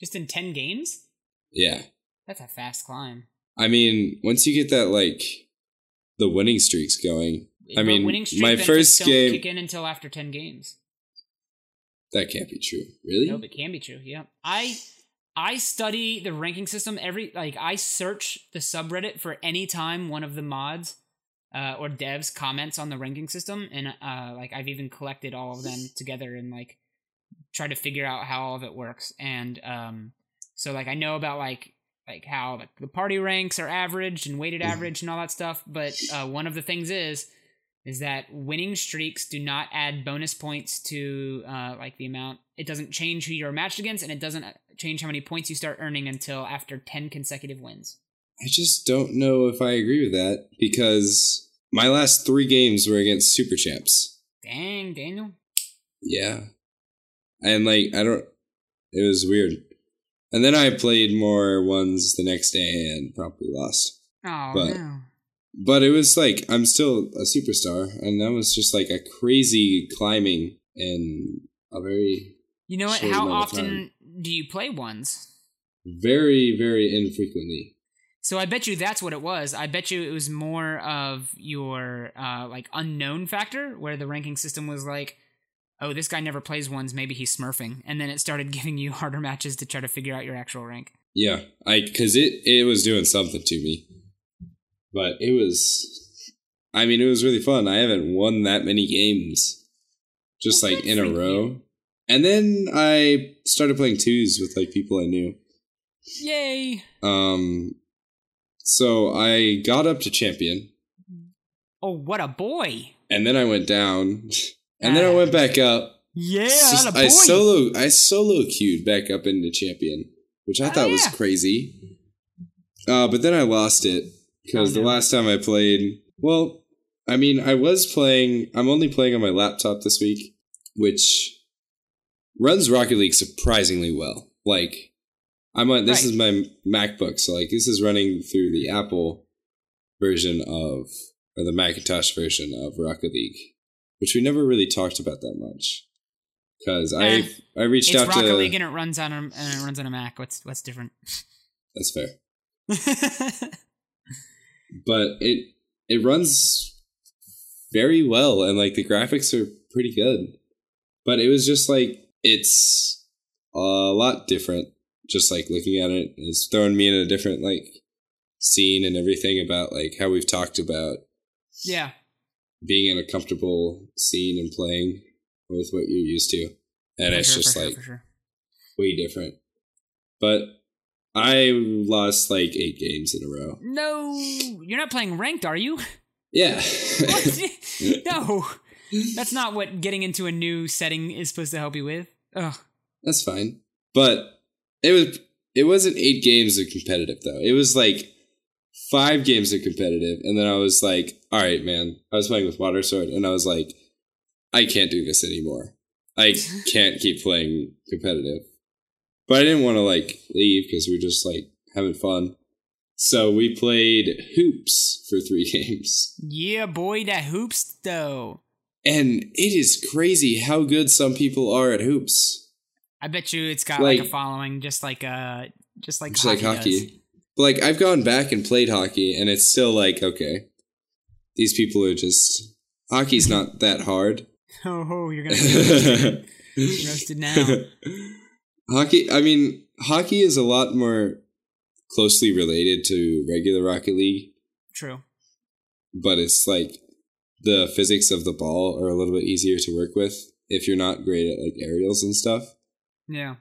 Just in 10 games? Yeah. That's a fast climb. I mean, once you get that like the winning streaks going, I But mean, my first game kick in until after 10 games. that can't be true. Really? No, but it can be true. Yeah. I I study the ranking system every like I search the subreddit for any time one of the mods uh, or devs comments on the ranking system and uh like I've even collected all of them together and like try to figure out how all of it works and um so like I know about like like how like, the party ranks are averaged and weighted average and all that stuff. But uh, one of the things is is that winning streaks do not add bonus points to uh, like the amount. It doesn't change who you're matched against, and it doesn't uh, change how many points you start earning until after ten consecutive wins. I just don't know if I agree with that because my last three games were against super champs. Dang, Daniel. Yeah. And like I don't it was weird. And then I played more ones the next day and probably lost. Oh But- no. But it was like I'm still a superstar and that was just like a crazy climbing and a very You know what? How amount of often do you play ones? very, very infrequently. So I bet you that's what it was. I bet you it was more of your uh, like unknown factor, where the ranking system was like, "Oh, this guy never plays ones. Maybe he's smurfing," and then it started giving you harder matches to try to figure out your actual rank. Yeah. I cause it it was doing something to me. But it was I mean it was really fun. I haven't won that many games just Well, like in a row. you. And then I started playing twos with like people I knew. Yay! Um so I got up to champion Oh, what a boy! and then I went down and then I went back up. Yeah, atta I solo I solo queued back up into champion, which I Oh, thought was crazy. Uh, but then I lost it because Oh, the last time I played, well, I mean, I was playing. I'm only playing on my laptop this week, which runs Rocket League surprisingly well. Like, I'm on. This Right. is my MacBook, so like this is running through the Apple version of or the Macintosh version of Rocket League, which we never really talked about that much. Because Eh, I I reached it's out Rocket to League and it runs on a, and it runs on a Mac. What's what's different? that's fair, but it it runs very well and like the graphics are pretty good. But it was just like it's a lot different. Just like looking at it, it's throwing me in a different like scene and everything about like how we've talked about yeah, being in a comfortable scene and playing with what you're used to. And for it's sure, just for sure, like sure. way different. But I lost like eight games in a row. No, you're not playing ranked, are you? Yeah. No, that's not what getting into a new setting is supposed to help you with. Ugh. That's fine. But it was it wasn't eight games of competitive though. It was like five games of competitive, and then I was like, all right, man. I was playing with Water Sword, and I was like, I can't do this anymore. I can't keep playing competitive. But I didn't want to like leave because we were just like having fun. So we played hoops for three games. Yeah, boy, that hoops though. And it is crazy how good some people are at hoops. I bet you it's got like, a following, just like uh, just like Just like hockey. hockey. does. Like I've gone back and played hockey and it's still like, okay. These people are just hockey's not that hard. Oh, oh, you're gonna roasted, roasted now. hockey I mean, hockey is a lot more closely related to regular Rocket League, True. but it's like the physics of the ball are a little bit easier to work with if you're not great at like aerials and stuff. Yeah.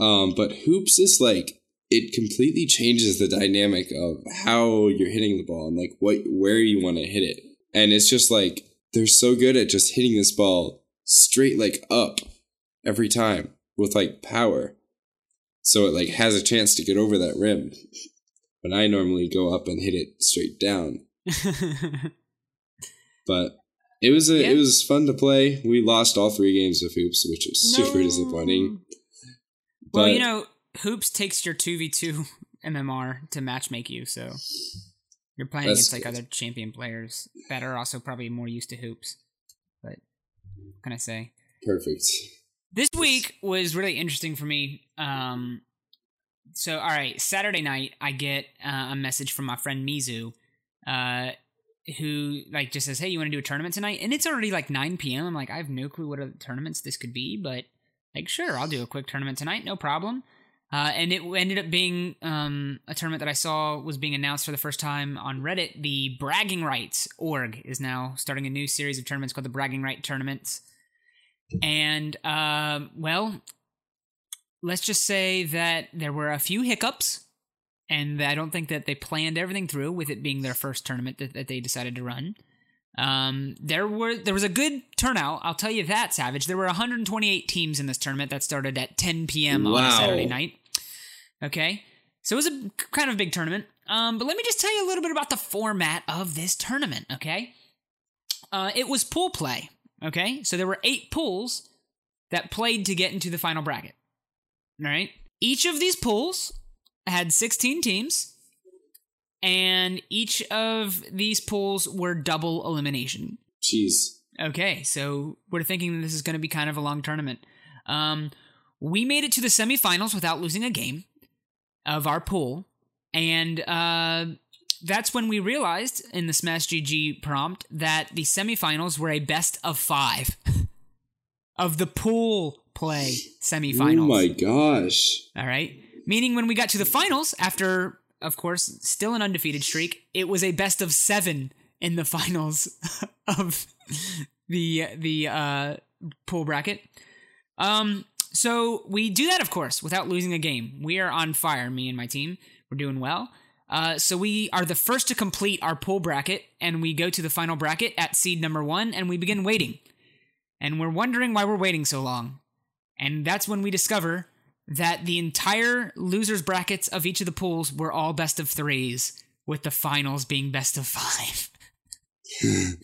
Um, but hoops is like it completely changes the dynamic of how you're hitting the ball and like what where you want to hit it. And it's just like they're so good at just hitting this ball straight like up every time with like power. So it like has a chance to get over that rim. But I normally go up and hit it straight down. But it was a Yeah. it was fun to play. We lost all three games of hoops, which super No. disappointing. Well, you know, hoops takes your two v two MMR to matchmake you, so you're playing against like good. other champion players that are also probably more used to hoops. But what can I say? Perfect. This week was really interesting for me. Um, so, all right, Saturday night, I get uh, a message from my friend Mizu, uh, who like just says, "Hey, you want to do a tournament tonight?" And it's already like 9 p.m. I'm like, I have no clue what other tournaments this could be, but like, sure, I'll do a quick tournament tonight, no problem. Uh, and it ended up being um, a tournament that I saw was being announced for the first time on Reddit. The Bragging Rights org is now starting a new series of tournaments called the Bragging Right Tournaments. And, um, well, let's just say that there were a few hiccups and I don't think that they planned everything through with it being their first tournament that, that they decided to run. Um, there were there was a good turnout. I'll tell you that, Savage. There were 128 teams in this tournament that started at 10 p.m. on a Saturday night. Okay, so it was a kind of big tournament. Um, but let me just tell you a little bit about the format of this tournament. Okay, uh, it was pool play. Okay, so there were eight pools that played to get into the final bracket. All right, each of these pools had 16 teams, and each of these pools were double elimination. Jeez. Okay, so we're thinking this is going to be kind of a long tournament. Um, we made it to the semifinals without losing a game of our pool, and uh, that's when we realized in the Smash GG prompt that the semifinals were a best of five of the pool play semifinals. Oh my gosh. All right. Meaning when we got to the finals, after, of course, still an undefeated streak, it was a best of seven in the finals of the the uh, pool bracket. Um, so we do that, of course, without losing a game. We are on fire, me and my team. We're doing well. Uh, so we are the first to complete our pool bracket, and we go to the final bracket at seed number one, and we begin waiting. And we're wondering why we're waiting so long. And that's when we discover that the entire losers brackets of each of the pools were all best of threes, with the finals being best of five.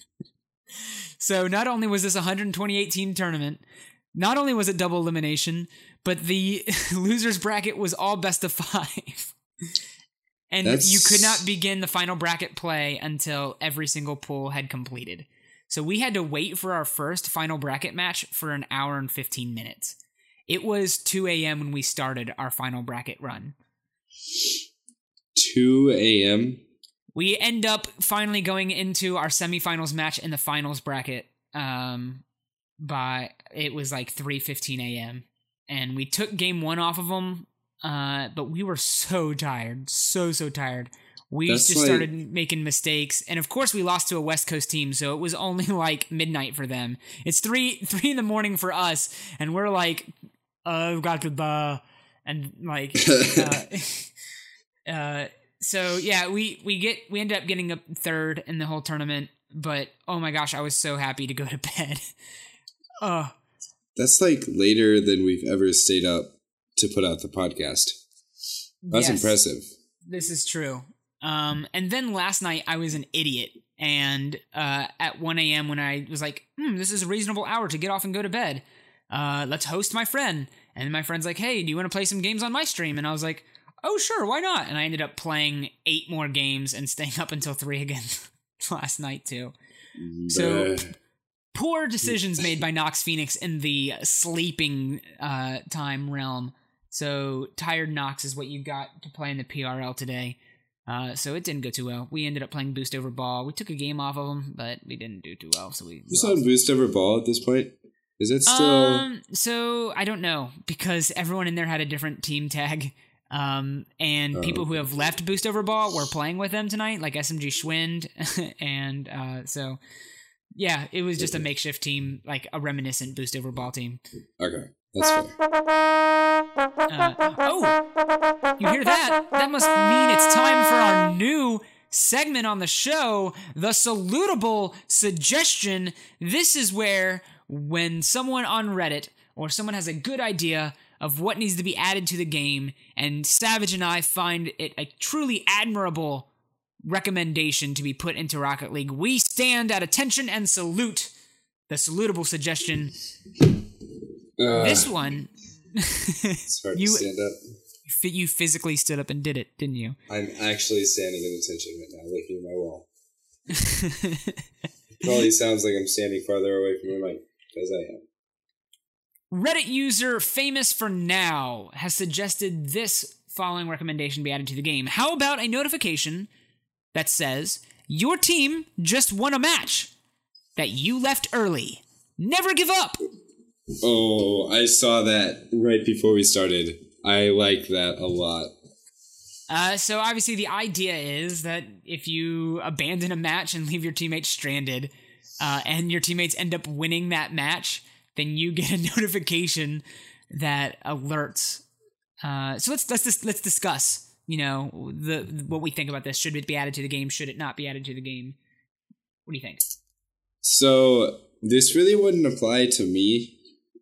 so not only was this a 128 team tournament, not only was it double elimination, but the losers bracket was all best of five. And That's- you could not begin the final bracket play until every single pool had completed. So we had to wait for our first final bracket match for an hour and 15 minutes. It was 2 a.m. when we started our final bracket run. 2 a.m. We end up finally going into our semifinals match in the finals bracket. Um, by it was like 3:15 a.m. and we took game one off of them. Uh, but we were so tired, so so tired. We That's just like- started making mistakes, and of course we lost to a West Coast team, so it was only like midnight for them. It's three three in the morning for us, and we're like, uh, got to the and like, uh, uh, so yeah, we we get we end up getting a third in the whole tournament, but oh my gosh, I was so happy to go to bed. Oh, That's like later than we've ever stayed up to put out the podcast. That's yes, impressive. This is true. Um, and then last night I was an idiot, and uh, at 1 a.m. when I was like, hmm, this is a reasonable hour to get off and go to bed. Uh, let's host my friend. And my friend's like, hey, do you want to play some games on my stream? And I was like, oh, sure, why not? And I ended up playing eight more games and staying up until 3 again last night, too. So- poor decisions made by Nox Phoenix in the sleeping uh, time realm. So tired Nox is what you got to play in the PRL today. Uh, so it didn't go too well. We ended up playing boost over ball. We took a game off of them, but we didn't do too well. So we Who's on boost over ball at this point? Is it still? Um, so I don't know because everyone in there had a different team tag. Um, and Oh. people who have left Boost Over Ball were playing with them tonight, like SMG Schwind, and uh, so yeah, it was just a makeshift team, like a reminiscent Boost Over Ball team. okay, that's fair. Uh, oh, you hear that? That must mean it's time for our new segment on the show, the salutable suggestion. This is where, when someone on Reddit or someone has a good idea of what needs to be added to the game, and Savage and I find it a truly admirable recommendation to be put into Rocket League, we stand at attention and salute the salutable suggestion. Uh, This one. you- to stand up. You physically stood up and did it, didn't you? I'm actually standing in attention right now, looking at my wall. Probably sounds like I'm standing farther away from the mic because I am. Reddit user famous for now has suggested this following recommendation be added to the game. How about a notification that says your team just won a match that you left early? Never give up. Oh, I saw that right before we started. I like that a lot. Uh, so obviously the idea is that if you abandon a match and leave your teammates stranded, uh, and your teammates end up winning that match, then you get a notification that alerts. Uh, so let's let's let's discuss you know the what we think about this. Should it be added to the game? Should it not be added to the game? What do you think? So this really wouldn't apply to me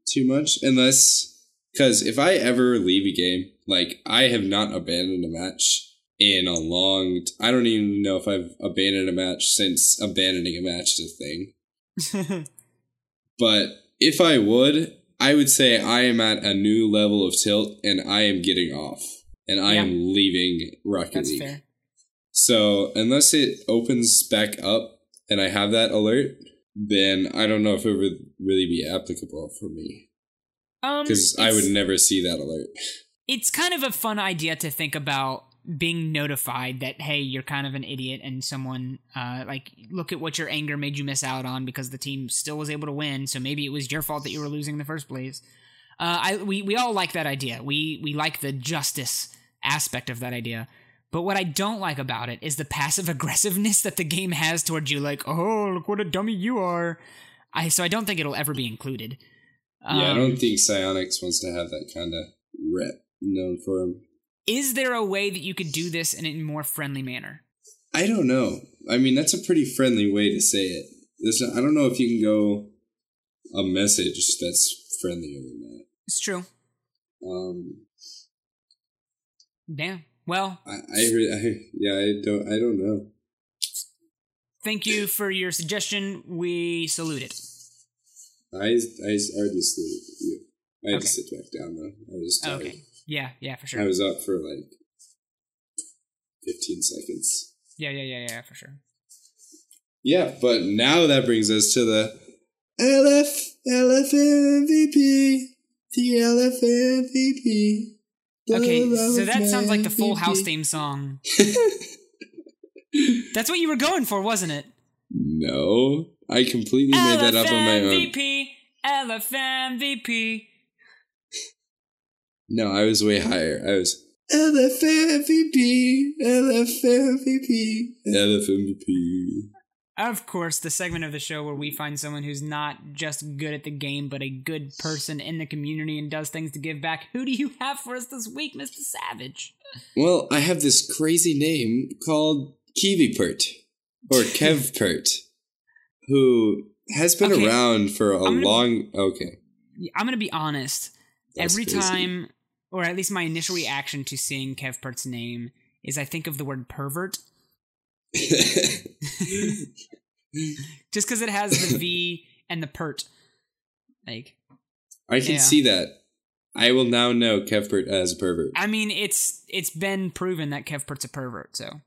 too much unless because if I ever leave a game, like I have not abandoned a match in a long. T- I don't even know if I've abandoned a match since abandoning a match is a thing. But if I would, I would say I am at a new level of tilt and I am getting off and I Yeah. am leaving Rocket That's League. fair. So unless it opens back up and I have that alert, then I don't know if it would really be applicable for me Um, because I would never see that alert. it's kind of a fun idea to think about being notified that hey you're kind of an idiot and someone uh, like look at what your anger made you miss out on because the team still was able to win so maybe it was your fault that you were losing in the first place. Uh, I, we, we all like that idea. We, we like the justice aspect of that idea. But what i don't like about it is the passive aggressiveness that the game has towards you like oh look what a dummy you are. I, so i don't think it'll ever be included. Yeah, I Um, don't think Psyonix wants to have that kind of rep known for him. Is there a way that you could do this in a more friendly manner I don't know. I mean, that's a pretty friendly way to say it. There's I don't know if you can go a message that's friendlier than that. it's true Um, Yeah. Well, I, I, I, yeah, I don't, I don't know. thank you for your suggestion. We salute it. I, I already saluted you. I had Okay. to sit back down though. I was tired. Okay. Yeah, yeah, for sure. I was up for like fifteen seconds. Yeah, yeah, yeah, yeah, for sure. Yeah, but now that brings us to the LF LF MVP. The LF MVP. Okay, so that sounds like the Full. House theme song. That's what you were going for, wasn't it? No, I completely made that up on my own. LFMVP, LFMVP. No, I was way mm-hmm. higher. I was LF MVP, LF MVP, LF MVP. Of course, the segment of the show where we find someone who's not just good at the game, but a good person in the community and does things to give back. Who do you have for us this week, Mr. Savage? Well, I have this crazy name called Kiwipert or Kevpert, who has been Okay. around for a long. Okay, I'm gonna be honest. That's Every crazy. time, or at least my initial reaction to seeing Kevpert's name is I think of the word pervert, just because it has the V and the pert. Like, I can Yeah. see that. I will now know Kevpert as a pervert. I mean, it's it's been proven that Kevpert's a pervert. So,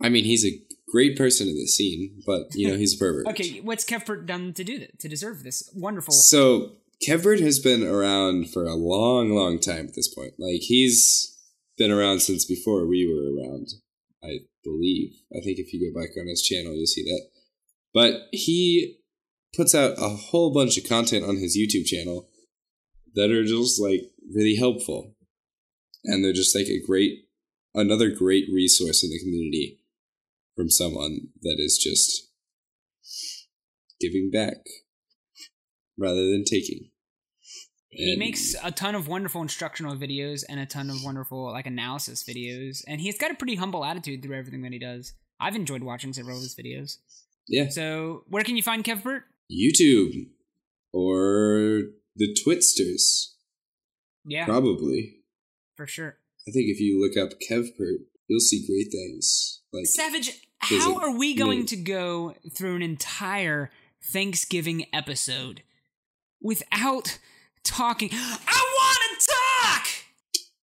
I mean, he's a great person in the scene, but you know he's a pervert. okay, what's Kevpert done to do that to deserve this wonderful? So Kevpert has been around for a long, long time at this point. Like he's been around since before we were around. I believe. I think if you go back on his channel, you'll see that. But he puts out a whole bunch of content on his YouTube channel that are just like really helpful, and they're just like a great, another great resource in the community from someone that is just giving back rather than taking. He makes a ton of wonderful instructional videos and a ton of wonderful like analysis videos, and he's got a pretty humble attitude through everything that he does. I've enjoyed watching several of his videos. yeah, So, where can you find Kevpert? YouTube or the Twitsters, Yeah, probably. for sure. I think if you look up Kevpert, you'll see great things. Like Savage, how are we going new? to go through an entire Thanksgiving episode without talking? I want to talk!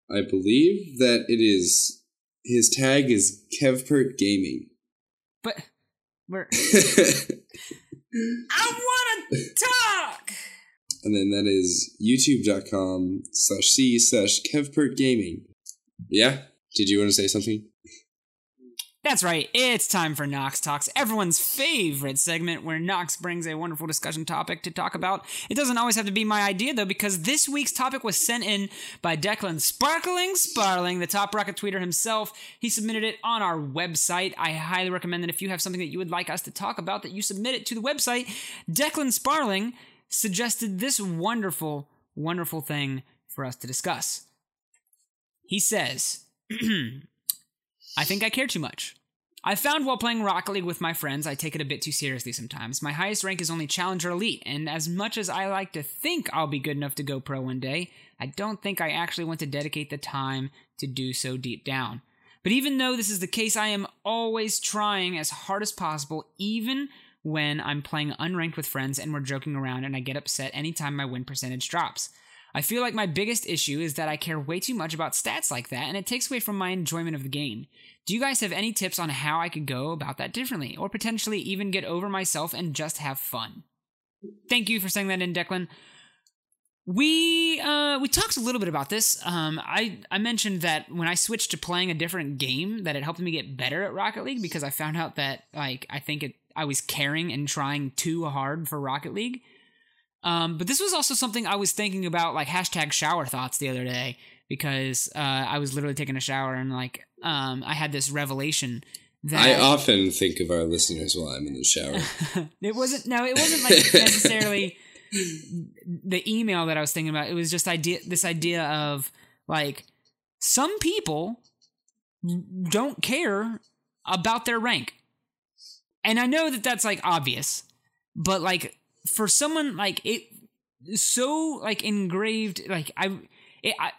I believe that it is his tag is Kevpert Gaming. But we're. I want to talk! And then that is youtube.com slash c slash Kevpert Gaming. Yeah? Did you want to say something? That's right, it's time for Nox Talks, everyone's favorite segment where Nox brings a wonderful discussion topic to talk about. It doesn't always have to be my idea, though, because this week's topic was sent in by Declan Sparkling Sparling, the top rocket tweeter himself. He submitted it on our website. I highly recommend that if you have something that you would like us to talk about, that you submit it to the website. Declan Sparling suggested this wonderful, wonderful thing for us to discuss. He says, I think I care too much. I found while playing Rocket League with my friends, I take it a bit too seriously sometimes. My highest rank is only Challenger Elite, and as much as I like to think I'll be good enough to go pro one day, I don't think I actually want to dedicate the time to do so deep down. But even though this is the case, I am always trying as hard as possible, even when I'm playing unranked with friends and we're joking around and I get upset anytime my win percentage drops. I feel like my biggest issue is that I care way too much about stats like that and it takes away from my enjoyment of the game. Do you guys have any tips on how I could go about that differently or potentially even get over myself and just have fun? Thank you for saying that in, Declan. We uh, we talked a little bit about this. Um, I I mentioned that when I switched to playing a different game, that it helped me get better at Rocket League because I found out that like I think it I was caring and trying too hard for Rocket League. Um, but this was also something I was thinking about, like hashtag shower thoughts the other day, because uh, I was literally taking a shower and like um, I had this revelation that I often think of our listeners while I'm in the shower. it wasn't no, it wasn't like necessarily the email that I was thinking about. It was just idea this idea of like some people don't care about their rank. And I know that that's like obvious, but like for someone like it so like engraved like I it, I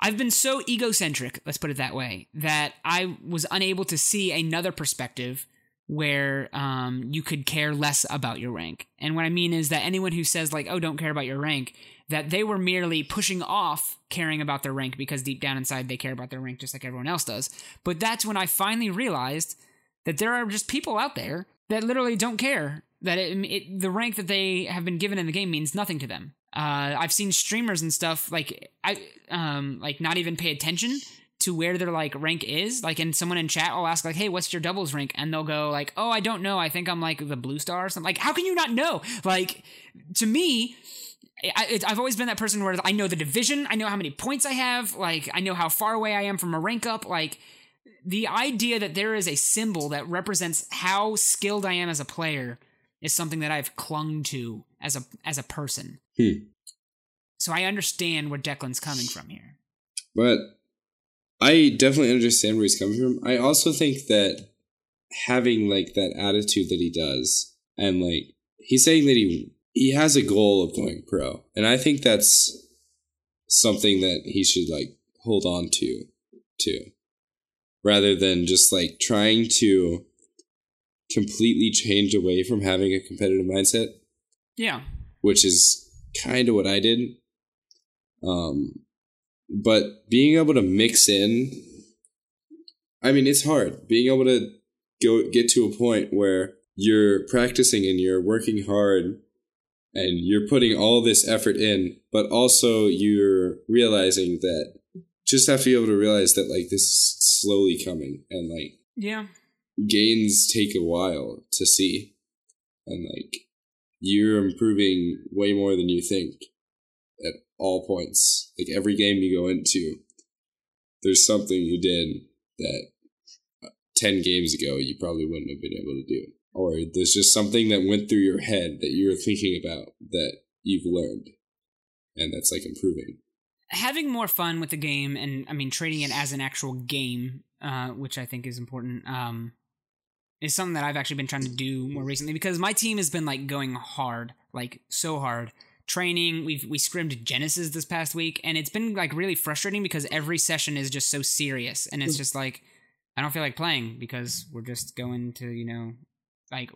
I've been so egocentric, let's put it that way, that I was unable to see another perspective where um, you could care less about your rank. And what I mean is that anyone who says, like, oh, don't care about your rank, that they were merely pushing off caring about their rank because deep down inside they care about their rank just like everyone else does. But that's when I finally realized that there are just people out there that literally don't care that it, it, the rank that they have been given in the game means nothing to them. Uh, I've seen streamers and stuff like I um like not even pay attention to where their like rank is. Like, and someone in chat will ask like, "Hey, what's your doubles rank?" And they'll go like, "Oh, I don't know. I think I'm like the blue star or something." Like, how can you not know? Like, to me. I, have always been that person where I know the division, I know how many points I have, like I know how far away I am from a rank up. Like the idea that there is a symbol that represents how skilled I am as a player is something that I've clung to as a as a person. Hmm. So I understand where Declan's coming from here. But I definitely understand where he's coming from. I also think that having like that attitude that he does, and like he's saying that he he has a goal of going pro, and I think that's something that he should like hold on to, to, rather than just like trying to completely change away from having a competitive mindset. Yeah. Which is kind of what I did. Um, but being able to mix in, I mean, it's hard. Being able to go get to a point where you're practicing and you're working hard and you're putting all this effort in, but also you're realizing that just have to be able to realize that like this is slowly coming and like yeah gains take a while to see. And like you're improving way more than you think at all points. Like every game you go into there's something you did that uh, 10 games ago you probably wouldn't have been able to do. Or there's just something that went through your head that you were thinking about that you've learned and that's like improving. Having more fun with the game and i mean treating it as an actual game uh, which i think is important um, is something that I've actually been trying to do more recently because my team has been like going hard, like so hard. Training, we've we scrimmed Genesis this past week, and it's been like really frustrating because every session is just so serious, and it's just like I don't feel like playing because we're just going to you know like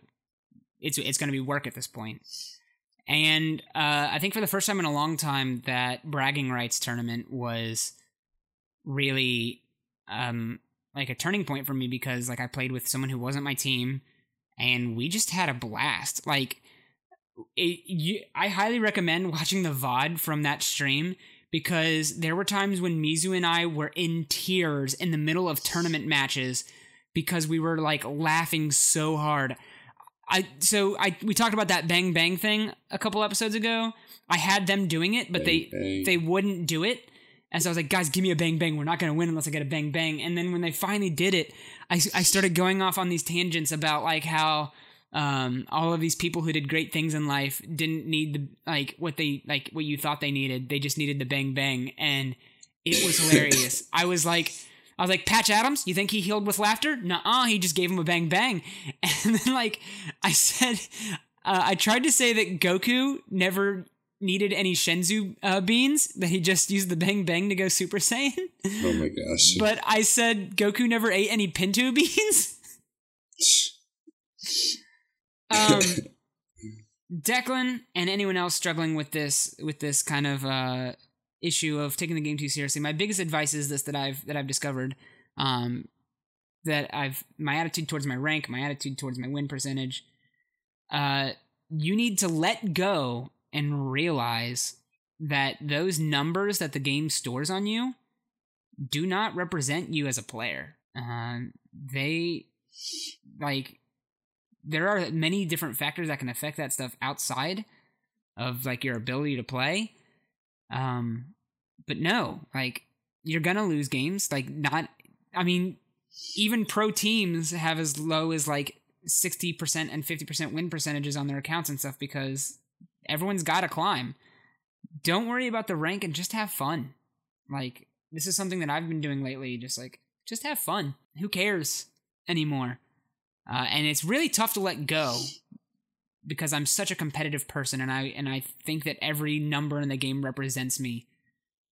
it's it's going to be work at this point. And uh, I think for the first time in a long time, that bragging rights tournament was really um, like a turning point for me because like I played with someone who wasn't my team and we just had a blast. Like it, you, I highly recommend watching the VOD from that stream because there were times when Mizu and I were in tears in the middle of tournament matches because we were like laughing so hard. I so I we talked about that bang bang thing a couple episodes ago. I had them doing it, but bang, they bang. they wouldn't do it. And so I was like, guys, give me a bang bang. We're not going to win unless I get a bang bang. And then when they finally did it, I, I started going off on these tangents about like how um, all of these people who did great things in life didn't need the like what they like what you thought they needed. They just needed the bang bang, and it was hilarious. I was like, I was like, Patch Adams, you think he healed with laughter? Nuh-uh, he just gave him a bang bang. And then like I said, uh, I tried to say that Goku never needed any Senzu uh, beans, that he just used the bang bang to go Super Saiyan. Oh my gosh. But I said Goku never ate any Pinto beans. um, Declan and anyone else struggling with this with this kind of uh, issue of taking the game too seriously. My biggest advice is this that I've that I've discovered um, that I've my attitude towards my rank, my attitude towards my win percentage. Uh, you need to let go and realize that those numbers that the game stores on you do not represent you as a player. Uh, they like there are many different factors that can affect that stuff outside of like your ability to play. Um, but no, like you're gonna lose games. Like not, I mean, even pro teams have as low as like sixty percent and fifty percent win percentages on their accounts and stuff because everyone's got to climb. Don't worry about the rank and just have fun. Like this is something that I've been doing lately. Just like just have fun. Who cares anymore? Uh, and it's really tough to let go because I'm such a competitive person, and I and I think that every number in the game represents me,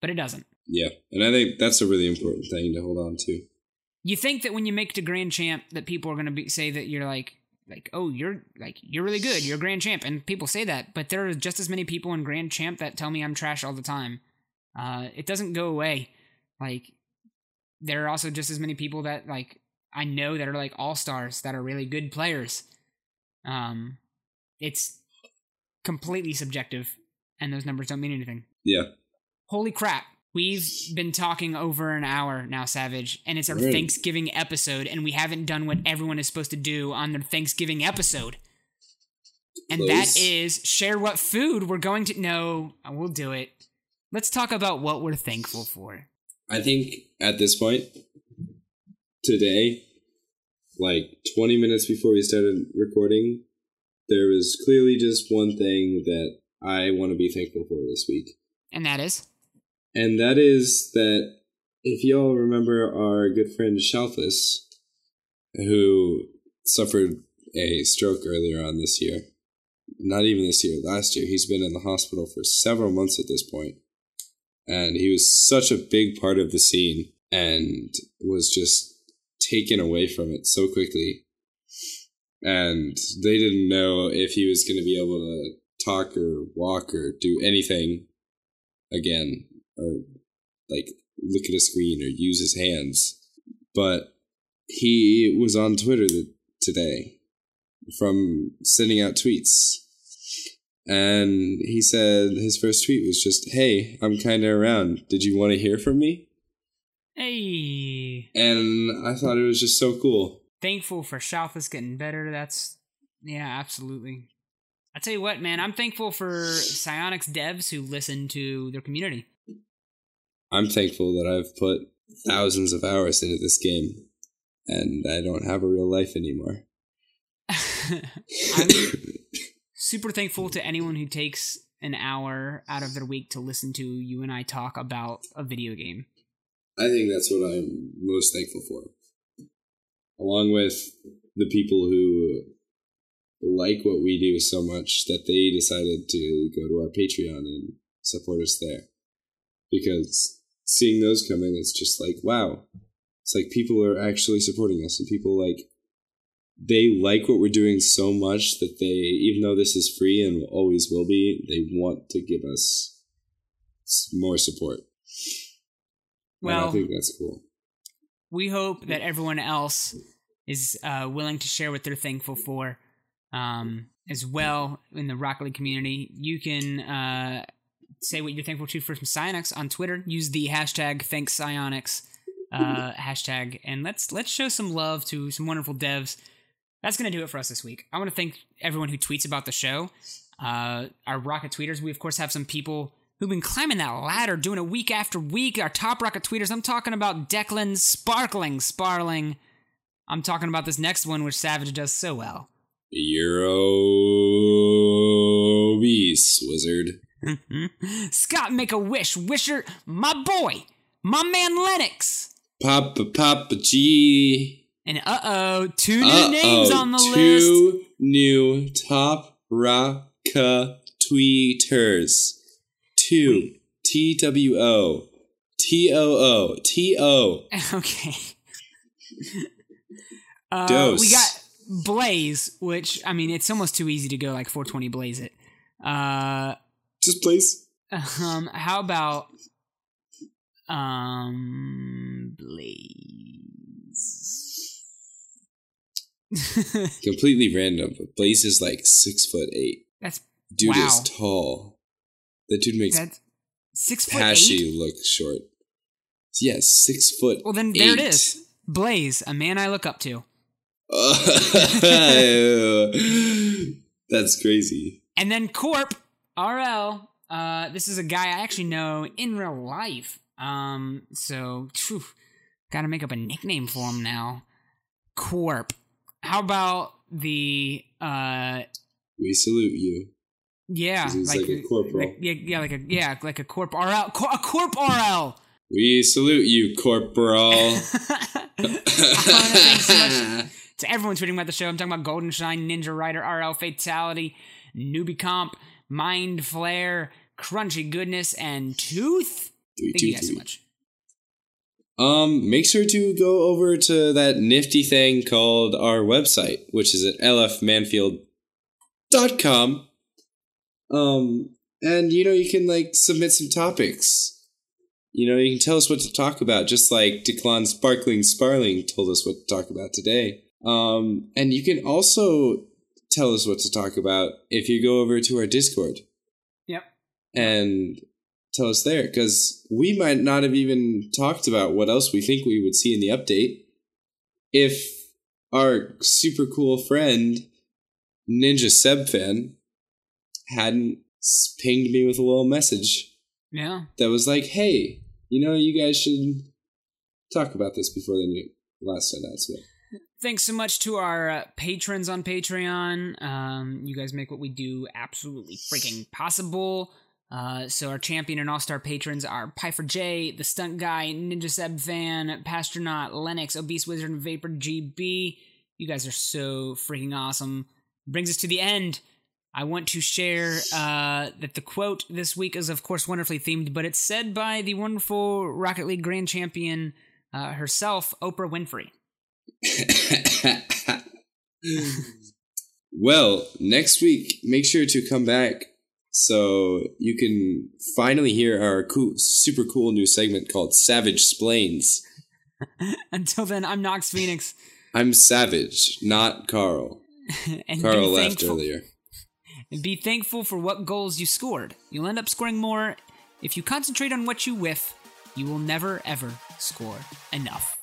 but it doesn't. Yeah, and I think that's a really important thing to hold on to. You think that when you make to grand champ, that people are going to be say that you're like like oh you're like you're really good, you're grand champ, and people say that, but there are just as many people in grand champ that tell me I'm trash all the time. Uh, it doesn't go away. Like there are also just as many people that like I know that are like all stars that are really good players. Um, it's completely subjective, and those numbers don't mean anything. Yeah. Holy crap! We've been talking over an hour now, Savage, and it's our Really? Thanksgiving episode, and we haven't done what everyone is supposed to do on their Thanksgiving episode. And that Close. is share what food we're going to. No, we'll do it. Let's talk about what we're thankful for. I think at this point, today, like 20 minutes before we started recording, there was clearly just one thing that I want to be thankful for this week. And that is? And that is that if y'all remember our good friend Shalfus, who suffered a stroke earlier on this year, not even this year, last year, he's been in the hospital for several months at this point. And he was such a big part of the scene and was just taken away from it so quickly. And they didn't know if he was going to be able to talk or walk or do anything again or like look at a screen or use his hands. But he was on Twitter today from sending out tweets. And he said his first tweet was just, Hey, I'm kind of around. Did you want to hear from me? Hey. And I thought it was just so cool. Thankful for Shalfus getting better. That's, yeah, absolutely. I tell you what, man, I'm thankful for Psyonix devs who listen to their community. I'm thankful that I've put thousands of hours into this game and I don't have a real life anymore. I'm super thankful to anyone who takes an hour out of their week to listen to you and I talk about a video game. I think that's what I'm most thankful for. Along with the people who like what we do so much that they decided to go to our Patreon and support us there. Because seeing those come in, it's just like, wow. It's like people are actually supporting us and people like they like what we're doing so much that they even though this is free and always will be, they want to give us more support. and I think that's cool. we hope that everyone else is uh, willing to share what they're thankful for um, as well in the Rocket League community. You can uh, say what you're thankful to for some Psyonix on Twitter. Use the hashtag thanks Psyonix uh, hashtag, and let's let's show some love to some wonderful devs. That's gonna do it for us this week. I want to thank everyone who tweets about the show. Uh, our Rocket tweeters. We of course have some people who've been climbing that ladder, doing it week after week. Our top Rocket tweeters. I'm talking about Declan Sparkling Sparling. I'm talking about this next one, which Savage does so well. Euro Beast Wizard. Scott Make a Wish Wisher, my boy, my man Lennox, Papa Papa G. And uh oh, two new Uh-oh, names on the list. Two new top rocka tweeters. Two. T W O. T O O. T O. Okay. uh, Dose. We got Blaze, which I mean, it's almost too easy to go like 420 Blaze it. Uh, Just please. um, how about um Blaze? Completely random, but Blaze is like six foot eight. That's Dude Wow. is tall. That dude makes that's six foot eight. Look short. Yes, six foot. Well, then there it eight. is. Blaze, a man I look up to. That's crazy. And then Corp RL. Uh, this is a guy I actually know in real life. Um, so phew, gotta make up a nickname for him now. Corp. How about the uh, We salute you. Yeah, he's like a corporal. like- yeah, yeah, like a yeah, like a Corp RL, Cor- a Corp RL. We salute you, Corporal. I wanna thank so much to everyone tweeting about the show. I'm talking about Golden Shine, Ninja Rider, RL Fatality, Newbie Comp, Mind Flare, Crunchy Goodness, and Tooth. Three, Thank two, you guys so much. Um, make sure to go over to that nifty thing called our website, which is at lfmanfield.com. Um, and you know, you can like submit some topics. You know, you can tell us what to talk about, just like Declan Sparkling Sparling told us what to talk about today. Um, and you can also tell us what to talk about if you go over to our Discord Yep. and tell us there because we might not have even talked about what else we think we would see in the update if our super cool friend ninja seb fan hadn't pinged me with a little message Yeah. that was like hey you know you guys should talk about this before the new last announcement Thanks so much to our uh, patrons on Patreon. Um, you guys make what we do absolutely freaking possible. Uh, so our champion and all-star patrons are Piper J, the Stunt Guy, Ninja Seb Fan, Pastronaut, Lennox, Obese Wizard, and Vapor GB. You guys are so freaking awesome. Brings us to the end. I want to share uh, that the quote this week is, of course, wonderfully themed, but it's said by the wonderful Rocket League Grand Champion uh, herself, Oprah Winfrey. well, next week, make sure to come back so you can finally hear our cool, super cool new segment called Savage Splains. Until then, I'm Nox Phoenix. I'm Savage, not Carl. and Carl left thankful, earlier. And be thankful for what goals you scored. You'll end up scoring more. If you concentrate on what you whiff, you will never ever score enough.